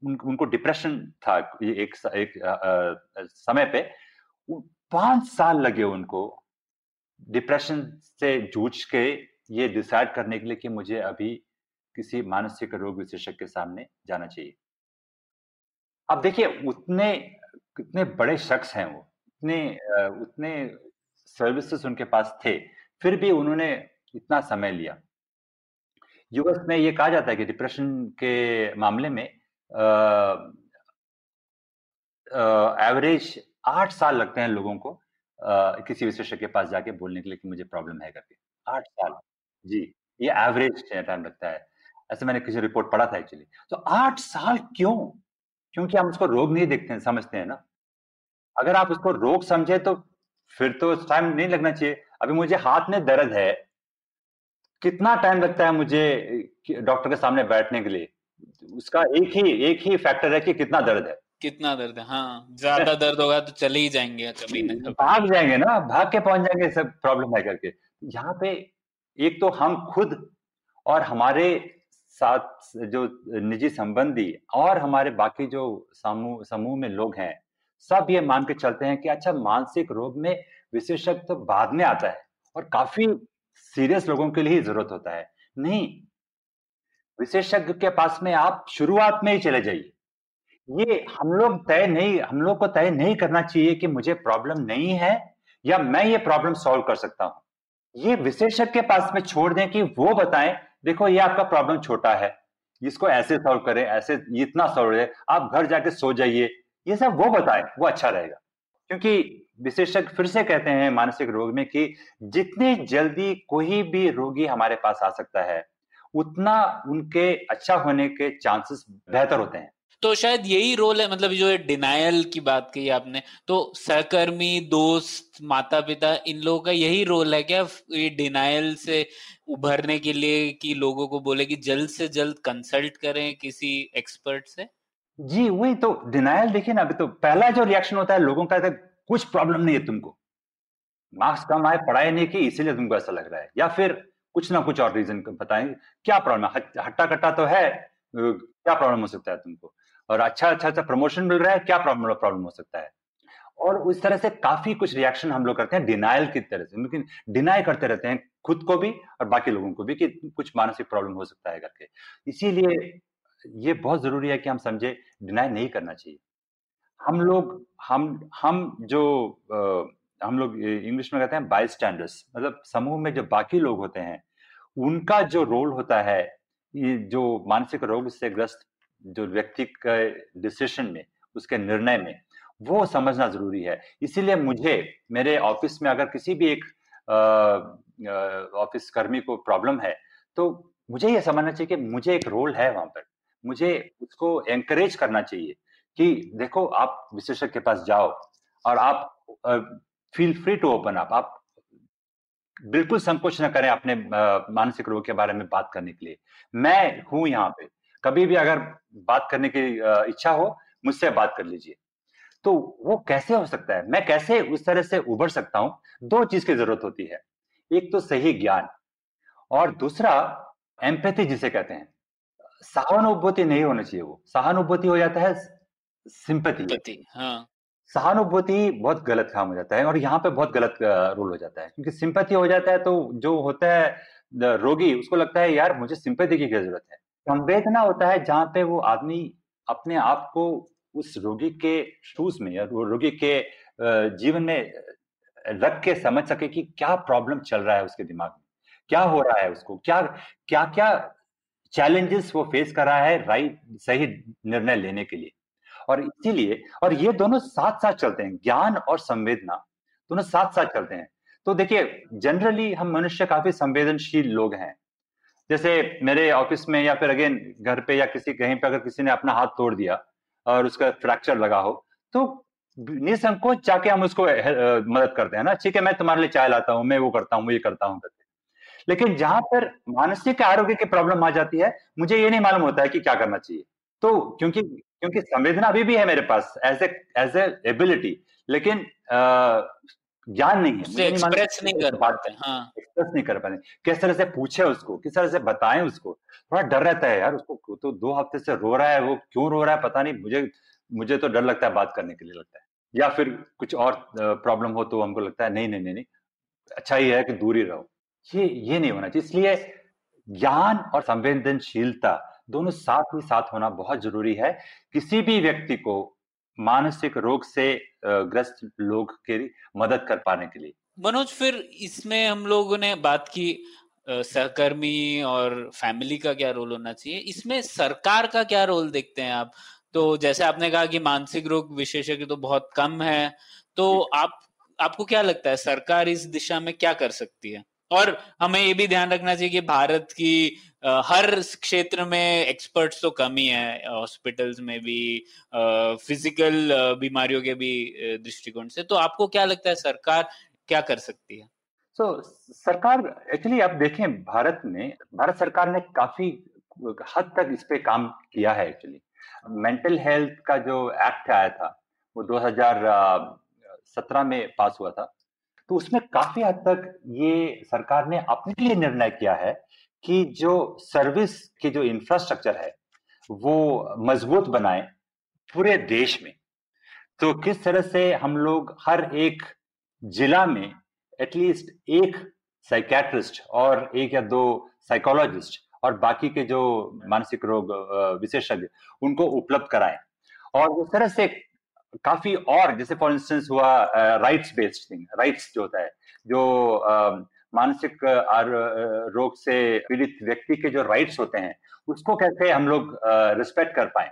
उन, उनको डिप्रेशन था एक, एक आ, आ, समय पे। पाँच साल लगे उनको डिप्रेशन से जूझ के ये डिसाइड करने के लिए कि मुझे अभी किसी मानसिक रोग विशेषज्ञ के सामने जाना चाहिए। अब देखिए, उतने, कितने बड़े शख्स हैं वो उतने उतने सर्विसेज़ उनके पास थे, फिर भी उन्होंने इतना समय लिया। यूएस में ये कहा जाता है कि डिप्रेशन के मामले में एवरेज आठ साल लगते हैं लोगों को आ, किसी विशेषज्ञ के पास जाके बोलने के लिए कि मुझे प्रॉब्लम है करके। आठ साल। जी ये एवरेज टाइम लगता है। ऐसे मैंने किसी रिपोर्ट पढ़ा था एक्चुअली। तो आठ साल क्यों? क्योंकि हम उसको रोग नहीं देखते हैं समझते हैं ना। अगर आप उसको रोग समझे तो फिर तो टाइम नहीं लगना चाहिए। अभी मुझे हाथ में दर्द है। कितना टाइम लगता है मुझे डॉक्टर के सामने बैठने के लिए? उसका एक ही एक ही फैक्टर है कि कितना दर्द है। कितना दर्द है? हाँ ज़्यादा (laughs) दर्द होगा तो चले ही जाएँगे कभी ना कभी। भाग जाएँगे ना भाग के पहुँच जाएँगे सब प्रॉब्लम है करके। यहाँ पे एक तो हम खुद और हमारे साथ जो निजी संबंधी और हमारे बाकी जो समूह समूह में लोग हैं सब ये मान के चलते हैं कि अच्छा मानसिक रोग में विशेषज्ञ तो बाद में आता है और काफ़ी सीरियस लोगों के लिए ही ज़रूरत होता है। नहीं विशेषज्ञ के पास में आप शुरुआत में ही चले जाइए। ये हम लोग तय नहीं, हम लोग को तय नहीं करना चाहिए कि मुझे प्रॉब्लम नहीं है या मैं ये प्रॉब्लम सॉल्व कर सकता हूँ। ये विशेषज्ञ के पास में छोड़ दें कि वो बताएँ, देखो ये आपका प्रॉब्लम छोटा है, इसको ऐसे सॉल्व करें, ऐसे इतना सॉल्व करें, आप घर जाके सो जाइए। ये सब वो बताए, वो अच्छा रहेगा। क्योंकि विशेषज्ञ फिर से कहते हैं मानसिक रोग में कि जितनी जल्दी कोई भी रोगी हमारे पास आ सकता है, उतना उनके अच्छा होने के चांसेस बेहतर होते हैं। तो शायद यही रोल है मतलब जो डिनायल की बात कही आपने तो सहकर्मी, दोस्त माता पिता इन लोगों का यही रोल है क्या ये डिनायल से उभरने के लिए कि लोगों को बोले कि जल्द से जल्द कंसल्ट करें किसी एक्सपर्ट से? जी, वही तो डिनायल देखिए ना, अभी तो पहला जो रिएक्शन होता है, लोगों का कुछ प्रॉब्लम नहीं है तुमको। मार्क्स कम आए, पढ़ाई नहीं की, इसीलिए तुमको ऐसा लग रहा है। या फिर कुछ ना कुछ और रीजन बताएँ, क्या प्रॉब्लम है? हट्टा कट्टा तो है क्या प्रॉब्लम हो सकता है तुमको? और अच्छा अच्छा अच्छा प्रमोशन मिल रहा है क्या प्रॉब्लम प्रॉब्लम हो सकता है? और उस तरह से काफ़ी कुछ रिएक्शन हम लोग करते हैं डिनाइल की तरह से लेकिन डिनाई करते रहते हैं खुद को भी और बाकी लोगों को भी कि कुछ मानसिक प्रॉब्लम हो सकता है करके। इसीलिए ये बहुत ज़रूरी है कि हम समझे डिनाई नहीं करना चाहिए। हम लोग हम हम जो आ, हम लोग इंग्लिश में कहते हैं बाई स्टैंडर्ड्स मतलब समूह में जो बाकी लोग होते हैं उनका जो रोल होता है ये जो मानसिक रोग से ग्रस्त जो व्यक्ति के डिसीशन में, उसके निर्णय में, वो समझना ज़रूरी है। इसीलिए मुझे, मेरे ऑफ़िस में अगर किसी भी एक ऑफ़िस कर्मी को प्रॉब्लम है तो मुझे ये समझना चाहिए कि मुझे एक रोल है वहाँ पर। मुझे उसको एंकरेज करना चाहिए कि देखो, आप विशेषज्ञ के पास जाओ और आप feel free to open up आप बिल्कुल संकोच न करें अपने मानसिक रोग के बारे में बात करने के लिए। मैं हूँ यहाँ पे कभी भी अगर बात करने की इच्छा हो मुझसे बात कर लीजिए। तो वो कैसे हो सकता है? मैं कैसे उस तरह से उभर सकता हूँ? दो चीज़ की ज़रूरत होती है। एक तो सही ज्ञान और दूसरा एम्पैथी जिसे कहते हैं। सहानुभूति नहीं होना चाहिए वो। सहानुभूति हो जाता है सिंपति हाँ। सहानुभूति बहुत गलत काम हो जाता है और यहाँ पे बहुत गलत रोल हो जाता है। क्योंकि सिंपति हो जाता है तो जो होता है रोगी उसको लगता है यार मुझे सिंपति की क्या ज़रूरत है? संवेदना होता है जहाँ पे वो आदमी अपने आप को उस रोगी के शूज़ में या रोगी के जीवन में रख के समझ सके कि क्या प्रॉब्लम चल रहा है उसके दिमाग में। क्या हो रहा है उसको? क्या क्या क्या चैलेंजेस वो फेस कर रहा है राइट सही निर्णय लेने के लिए? और इसीलिए, और ये दोनों साथ साथ चलते हैं। ज्ञान और संवेदना दोनों साथ साथ चलते हैं। तो देखिए जनरली हम मनुष्य काफ़ी संवेदनशील लोग हैं। जैसे मेरे ऑफ़िस में या फिर अगेन घर पे या किसी, कहीं पे अगर किसी ने अपना हाथ तोड़ दिया और उसका फ्रैक्चर लगा हो तो निसंकोच जाके हम उसको मदद करते हैं ना। ठीक है, मैं तुम्हारे लिए चाय लाता हूँ, मैं वो करता हूँ ये करता हूँ करते लेकिन जहाँ पर मानसिक आरोग्य की प्रॉब्लम आ जाती है, मुझे ये नहीं मालूम होता है कि क्या करना चाहिए। तो क्योंकि क्योंकि संवेदना अभी भी है मेरे पास, एज एज एबिलिटी। लेकिन ज्ञान नहीं है एक्सप्रेस नहीं कर पाते हाँ। एक्सप्रेस नहीं कर पाते। किस तरह से पूछे उसको किस तरह से बताएँ उसको थोड़ा डर रहता है यार उसको तो दो हफ़्ते से रो रहा है वो क्यों रो रहा है पता नहीं मुझे मुझे तो डर लगता है बात करने के लिए लगता है। या फिर कुछ और प्रॉब्लम हो तो हमको लगता है नहीं नहीं नहीं नहीं अच्छा ही है कि दूर ही रहो। ये ये नहीं होना चाहिए इसलिए ज्ञान और संवेदनशीलता दोनों साथ ही साथ होना बहुत ज़रूरी है। किसी भी व्यक्ति को मानसिक रोग से ग्रस्त लोग की मदद कर पाने के लिए। मनोज फिर इसमें हम लोगों ने बात की सहकर्मी और फैमिली का क्या रोल होना चाहिए। इसमें सरकार का क्या रोल देखते हैं आप? तो जैसे आपने कहा कि मानसिक रोग विशेषज्ञ तो बहुत कम है तो आप आपको क्या लगता है सरकार इस दिशा में क्या कर सकती है? और हमें ये भी ध्यान रखना चाहिए कि भारत की हर क्षेत्र में एक्सपर्ट्स तो कम ही है हॉस्पिटल्स में भी फ़िज़िकल बीमारियों के भी दृष्टिकोण से। तो आपको क्या लगता है सरकार क्या कर सकती है? सो so, सरकार एक्चुअली आप देखें भारत में भारत सरकार ने काफ़ी हद तक इस पे काम किया है एक्चुअली मेंटल हेल्थ का जो एक्ट आया था वो 2017 में पास हुआ था। तो उसमें काफ़ी हद तक ये सरकार ने अपने लिए निर्णय किया है कि जो सर्विस की जो इंफ्रास्ट्रक्चर है, वो मज़बूत बनाए पूरे देश में। तो किस तरह से हम लोग हर एक जिला में एटलीस्ट एक साइकेट्रिस्ट और एक या दो साइकोलॉजिस्ट और बाकी के जो मानसिक रोग विशेषज्ञ, उनको उपलब्ध कराएँ। और उस तरह से काफ़ी और, जैसे फॉर इंस्टेंस हुआ राइट्स बेस्ड थिंग राइट्स जो होता है, जो मानसिक रोग से पीड़ित व्यक्ति के जो राइट्स होते हैं, उसको कैसे हम लोग रिस्पेक्ट कर पाए,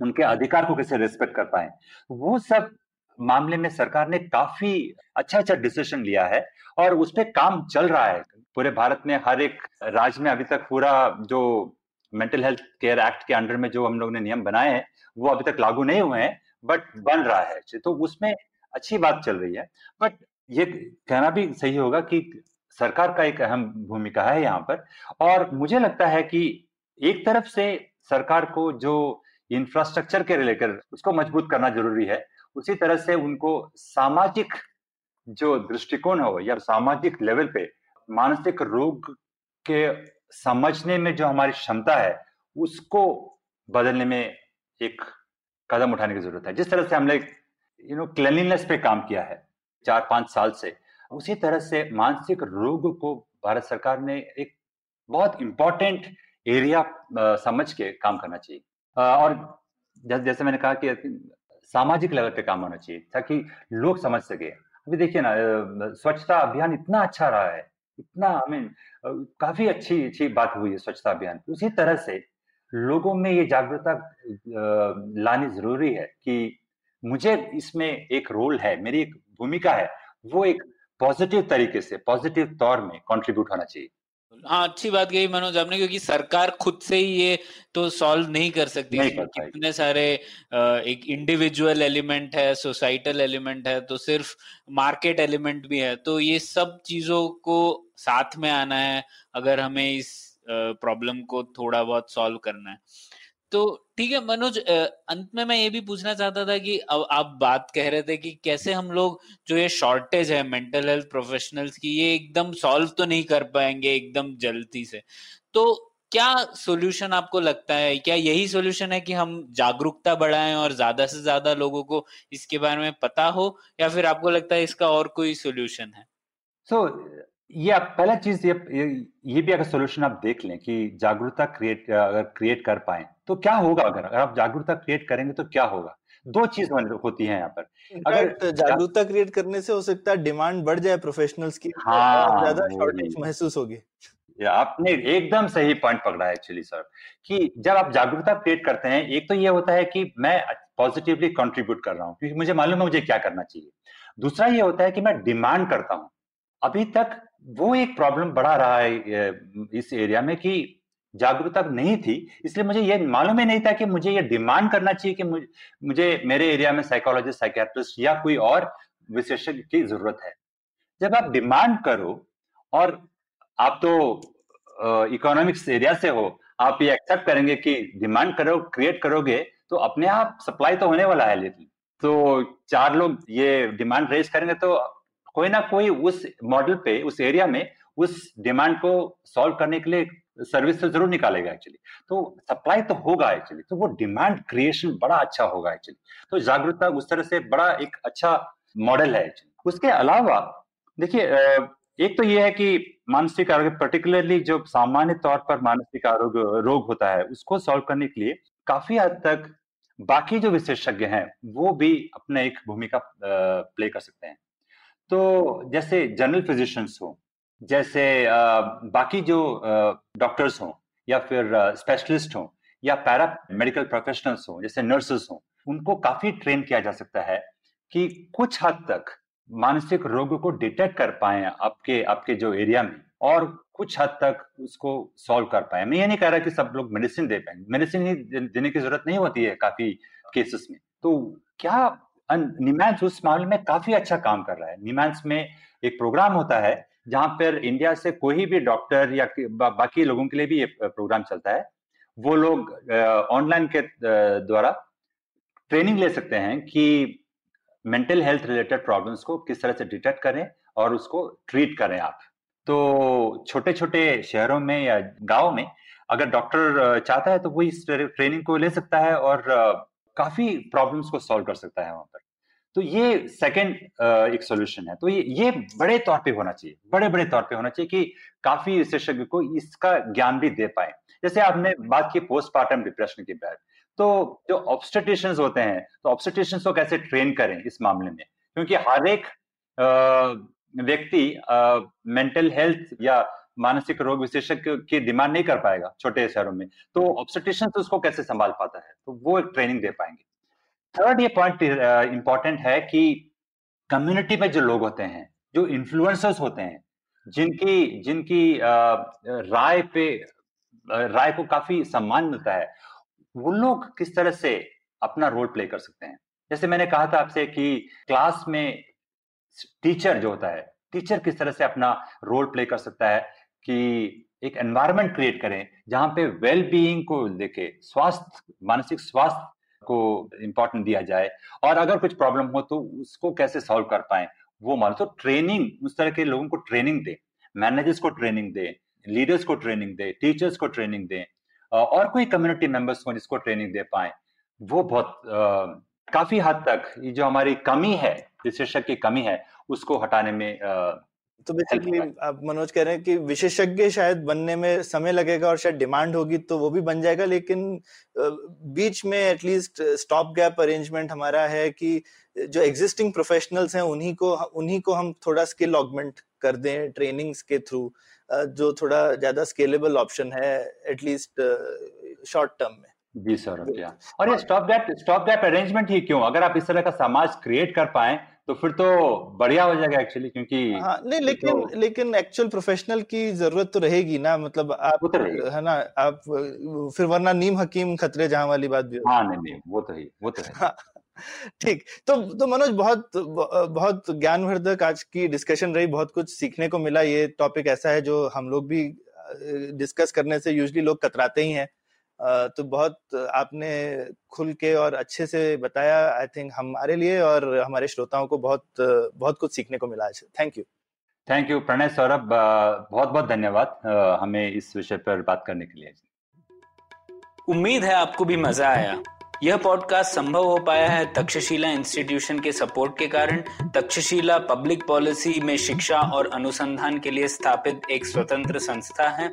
उनके अधिकार को कैसे रिस्पेक्ट कर पाए, वो सब मामले में सरकार ने काफ़ी अच्छा अच्छा डिसीज़न लिया है और उस पर काम चल रहा है। पूरे भारत में हर एक राज्य में अभी तक पूरा जो मेंटल हेल्थ केयर एक्ट के अंडर में जो हम लोग ने नियम बनाए हैं, वो अभी तक लागू नहीं हुए हैं बट बन रहा है तो उसमें अच्छी बात चल रही है। बट ये कहना भी सही होगा कि सरकार का एक अहम भूमिका है यहाँ पर। और मुझे लगता है कि एक तरफ़ से सरकार को जो इंफ्रास्ट्रक्चर के लेकर उसको मज़बूत करना ज़रूरी है, उसी तरह से उनको सामाजिक जो दृष्टिकोण हो या सामाजिक लेवल पे मानसिक रोग के समझने में जो हमारी क्षमता है, उसको बदलने में एक कदम उठाने की ज़रूरत है। जिस तरह से हमने यू नो क्लिनलीनेस पे काम किया है चार पाँच साल से, उसी तरह से मानसिक रोग को भारत सरकार ने एक बहुत इंपॉर्टेंट एरिया समझ के काम करना चाहिए। और जैसे मैंने कहा कि सामाजिक लेवल पे काम होना चाहिए, ताकि लोग समझ सके। अभी देखिए ना स्वच्छता अभियान इतना अच्छा रहा है, इतना आई मीन काफ़ी अच्छी अच्छी बात हुई है स्वच्छता अभियान उसी तरह से लोगों में ये जागरूकता लानी ज़रूरी है कि मुझे इसमें एक रोल है मेरी एक भूमिका है वो एक पॉजिटिव तरीके से पॉजिटिव तौर में कंट्रीब्यूट होना चाहिए। हाँ अच्छी बात कही मनोज आपने क्योंकि सरकार खुद से ही ये तो सॉल्व नहीं कर सकती नहीं कितने सारे एक इंडिविजुअल एलिमेंट है सोसाइटल एलिमेंट है तो सिर्फ़ मार्केट एलिमेंट भी है तो ये सब चीज़ों को साथ में आना है अगर हमें इस प्रॉब्लम को थोड़ा बहुत सॉल्व करना है। तो ठीक है मनोज अंत में मैं ये भी पूछना चाहता था कि अब आप बात कह रहे थे कि कैसे हम लोग जो ये शॉर्टेज है मेंटल हेल्थ प्रोफेशनल्स की ये एकदम सॉल्व तो नहीं कर पाएँगे एकदम जल्दी से। तो क्या सॉल्यूशन आपको लगता है? क्या यही सॉल्यूशन है कि हम जागरूकता बढ़ाएँ और ज़्यादा से ज़्यादा लोगों को इसके बारे में पता हो या फिर आपको लगता है इसका और कोई सॉल्यूशन है? सो so, ये आप पहला चीज़ ये ये भी अगर सोल्यूशन आप देख लें कि जागरूकता क्रिएट अगर क्रिएट कर पाए तो क्या होगा अगर अगर आप जागरूकता क्रिएट करेंगे तो क्या होगा? दो चीज़ होती है यहाँ पर। अगर जागरूकता क्रिएट करने से हो सकता है डिमांड बढ़ जाए प्रोफेशनल्स की तो हाँ ज़्यादा शॉर्टेज महसूस होगी। आपने एकदम सही पॉइंट पकड़ा है एक्चुअली सर कि जब आप जागरूकता क्रिएट करते हैं एक तो ये होता है कि मैं पॉजिटिवली कंट्रीब्यूट कर रहा हूँ क्योंकि मुझे मालूम है मुझे क्या करना चाहिए। दूसरा ये होता है कि मैं डिमांड करता हूँ। अभी तक वो एक प्रॉब्लम बढ़ा रहा है इस एरिया में कि जागरूकता नहीं थी इसलिए मुझे ये मालूम ही नहीं था कि मुझे ये डिमांड करना चाहिए कि मुझे, मुझे मेरे एरिया में साइकोलॉजिस्ट साइकेट्रिस्ट या कोई और विशेषज्ञ की ज़रूरत है। जब आप डिमांड करो और आप तो इकोनॉमिक्स एरिया से हो आप ये एक्सेप्ट करेंगे कि डिमांड करो क्रिएट करोगे तो अपने आप सप्लाई तो होने वाला है लेकिन। तो चार लोग ये डिमांड रेज करेंगे तो कोई ना कोई उस मॉडल पे, उस एरिया में उस डिमांड को सॉल्व करने के लिए सर्विस तो ज़रूर निकालेगा एक्चुअली तो सप्लाई तो होगा एक्चुअली तो वो डिमांड क्रिएशन बड़ा अच्छा होगा एक्चुअली तो जागरूकता उस तरह से बड़ा एक अच्छा मॉडल है एक्चुअली उसके अलावा, देखिए एक तो ये है कि मानसिक आरोग्य पर्टिकुलरली जो सामान्य तौर पर मानसिक आरोग्य, रोग होता है, उसको सॉल्व करने के लिए काफ़ी हद तक बाकी जो विशेषज्ञ हैं, वो भी अपने एक भूमिका प्ले कर सकते हैं। तो जैसे जनरल फिजिशियंस हो, जैसे बाकी जो डॉक्टर्स हों, या फिर स्पेशलिस्ट हों, या पैरा मेडिकल प्रोफेशनल्स हों, जैसे नर्सेस हों, उनको काफ़ी ट्रेन किया जा सकता है कि कुछ हद तक मानसिक रोग को डिटेक्ट कर पाए आपके आपके जो एरिया में और कुछ हद तक उसको सॉल्व कर पाए। मैं ये नहीं कह रहा कि सब लोग मेडिसिन दे पाए मेडिसिन ही देने की ज़रूरत नहीं होती है काफ़ी केसेस में। तो क्या निमैंस उस मामले में काफ़ी अच्छा काम कर रहा है। निमैंस में एक प्रोग्राम होता है जहाँ पर इंडिया से कोई भी डॉक्टर या बा, बाकी लोगों के लिए भी ये प्रोग्राम चलता है। वो लोग ऑनलाइन के द्वारा ट्रेनिंग ले सकते हैं कि मेंटल हेल्थ रिलेटेड प्रॉब्लम्स को किस तरह से डिटेक्ट करें और उसको ट्रीट करें आप। तो छोटे छोटे शहरों में या गाँव में अगर डॉक्टर चाहता है तो वो इस ट्रेनिंग को ले सकता है और काफ़ी प्रॉब्लम्स को सॉल्व कर सकता है वहाँ पर। तो ये सेकंड एक सॉल्यूशन है। तो ये ये बड़े तौर पे होना चाहिए बड़े बड़े तौर पे होना चाहिए कि काफ़ी विशेषज्ञ को इसका ज्ञान भी दे पाए। जैसे आपने बात की पोस्टमार्टम डिप्रेशन की बात तो जो ऑब्स्टेटिशियंस होते हैं तो ऑब्स्टेटिशियंस को कैसे ट्रेन करें इस मामले में? क्योंकि हर एक व्यक्ति मेंटल हेल्थ या मानसिक रोग विशेषज्ञ की डिमांड नहीं कर पाएगा छोटे शहरों में। तो ऑब्स्टिट्यूशन उसको कैसे संभाल पाता है? तो वो ट्रेनिंग दे पाएँगे। थर्ड ये पॉइंट इंपॉर्टेंट है कि कम्युनिटी में जो लोग होते हैं, जो इन्फ्लुएंसर्स होते हैं, जिनकी जिनकी राय पे राय को काफ़ी सम्मान मिलता है, वो लोग किस तरह से अपना रोल प्ले कर सकते हैं? जैसे मैंने कहा था आपसे कि क्लास में टीचर जो होता है, टीचर किस तरह से अपना रोल प्ले कर सकता है? कि एक एनवायरनमेंट क्रिएट करें जहाँ पे वेल बीइंग को लेके स्वास्थ्य मानसिक स्वास्थ्य को इम्पोर्टेंट दिया जाए। और अगर कुछ प्रॉब्लम हो तो उसको कैसे सॉल्व कर पाए? वो मान तो ट्रेनिंग उस तरह के लोगों को ट्रेनिंग दे मैनेजर्स को ट्रेनिंग दे लीडर्स को ट्रेनिंग दे टीचर्स को ट्रेनिंग दे और कोई कम्युनिटी मेंबर्स को जिसको ट्रेनिंग दे पाए वो बहुत आ, काफ़ी हद तक ये जो हमारी कमी है विशेषज्ञ की कमी है उसको हटाने में आ, तो बेसिकली आप मनोज कह रहे हैं कि विशेषज्ञ शायद बनने में समय लगेगा और शायद डिमांड होगी तो वो भी बन जाएगा लेकिन बीच में एटलीस्ट स्टॉप गैप अरेंजमेंट हमारा है कि जो एग्जिस्टिंग प्रोफेशनल्स हैं उन्हीं को उन्हीं को हम थोड़ा स्किल ऑगमेंट कर दें ट्रेनिंग्स के थ्रू जो थोड़ा ज़्यादा स्केलेबल ऑप्शन है एटलीस्ट शॉर्ट टर्म में। जी सर और ये stop gap stop gap arrangement ही क्यों? अगर आप इस तरह का समाज क्रिएट कर पाए तो फिर तो बढ़िया हो जाएगा एक्चुअली क्योंकि हाँ नहीं लेकिन तो, लेकिन एक्चुअल प्रोफेशनल की ज़रूरत तो रहेगी ना मतलब आप तो है ना आप फिर वरना नीम हकीम खतरे जहाँ वाली बात भी हाँ। नहीं नहीं वो तो है वो तो है। हाँ, ठीक तो तो मनोज बहुत बहुत ज्ञानवर्धक आज की डिस्कशन रही बहुत कुछ सीखने को मिला ये टॉपिक ऐसा है जो हम लोग भी डिस्कस करने से यूजली लोग कतराते ही हैं। तो बहुत आपने खुल के और अच्छे से बताया आई थिंक हमारे लिए और हमारे श्रोताओं को बहुत बहुत कुछ सीखने को मिला आज। Thank you thank you Pranay Saurabh. बहुत बहुत धन्यवाद हमें इस विषय पर बात करने के लिए। उम्मीद है आपको भी मज़ा आया। यह पॉडकास्ट संभव हो पाया है तक्षशिला इंस्टीट्यूशन के सपोर्ट के कारण। तक्षशिला पब्लिक पॉलिसी में शिक्षा और अनुसंधान के लिए स्थापित एक स्वतंत्र संस्था है।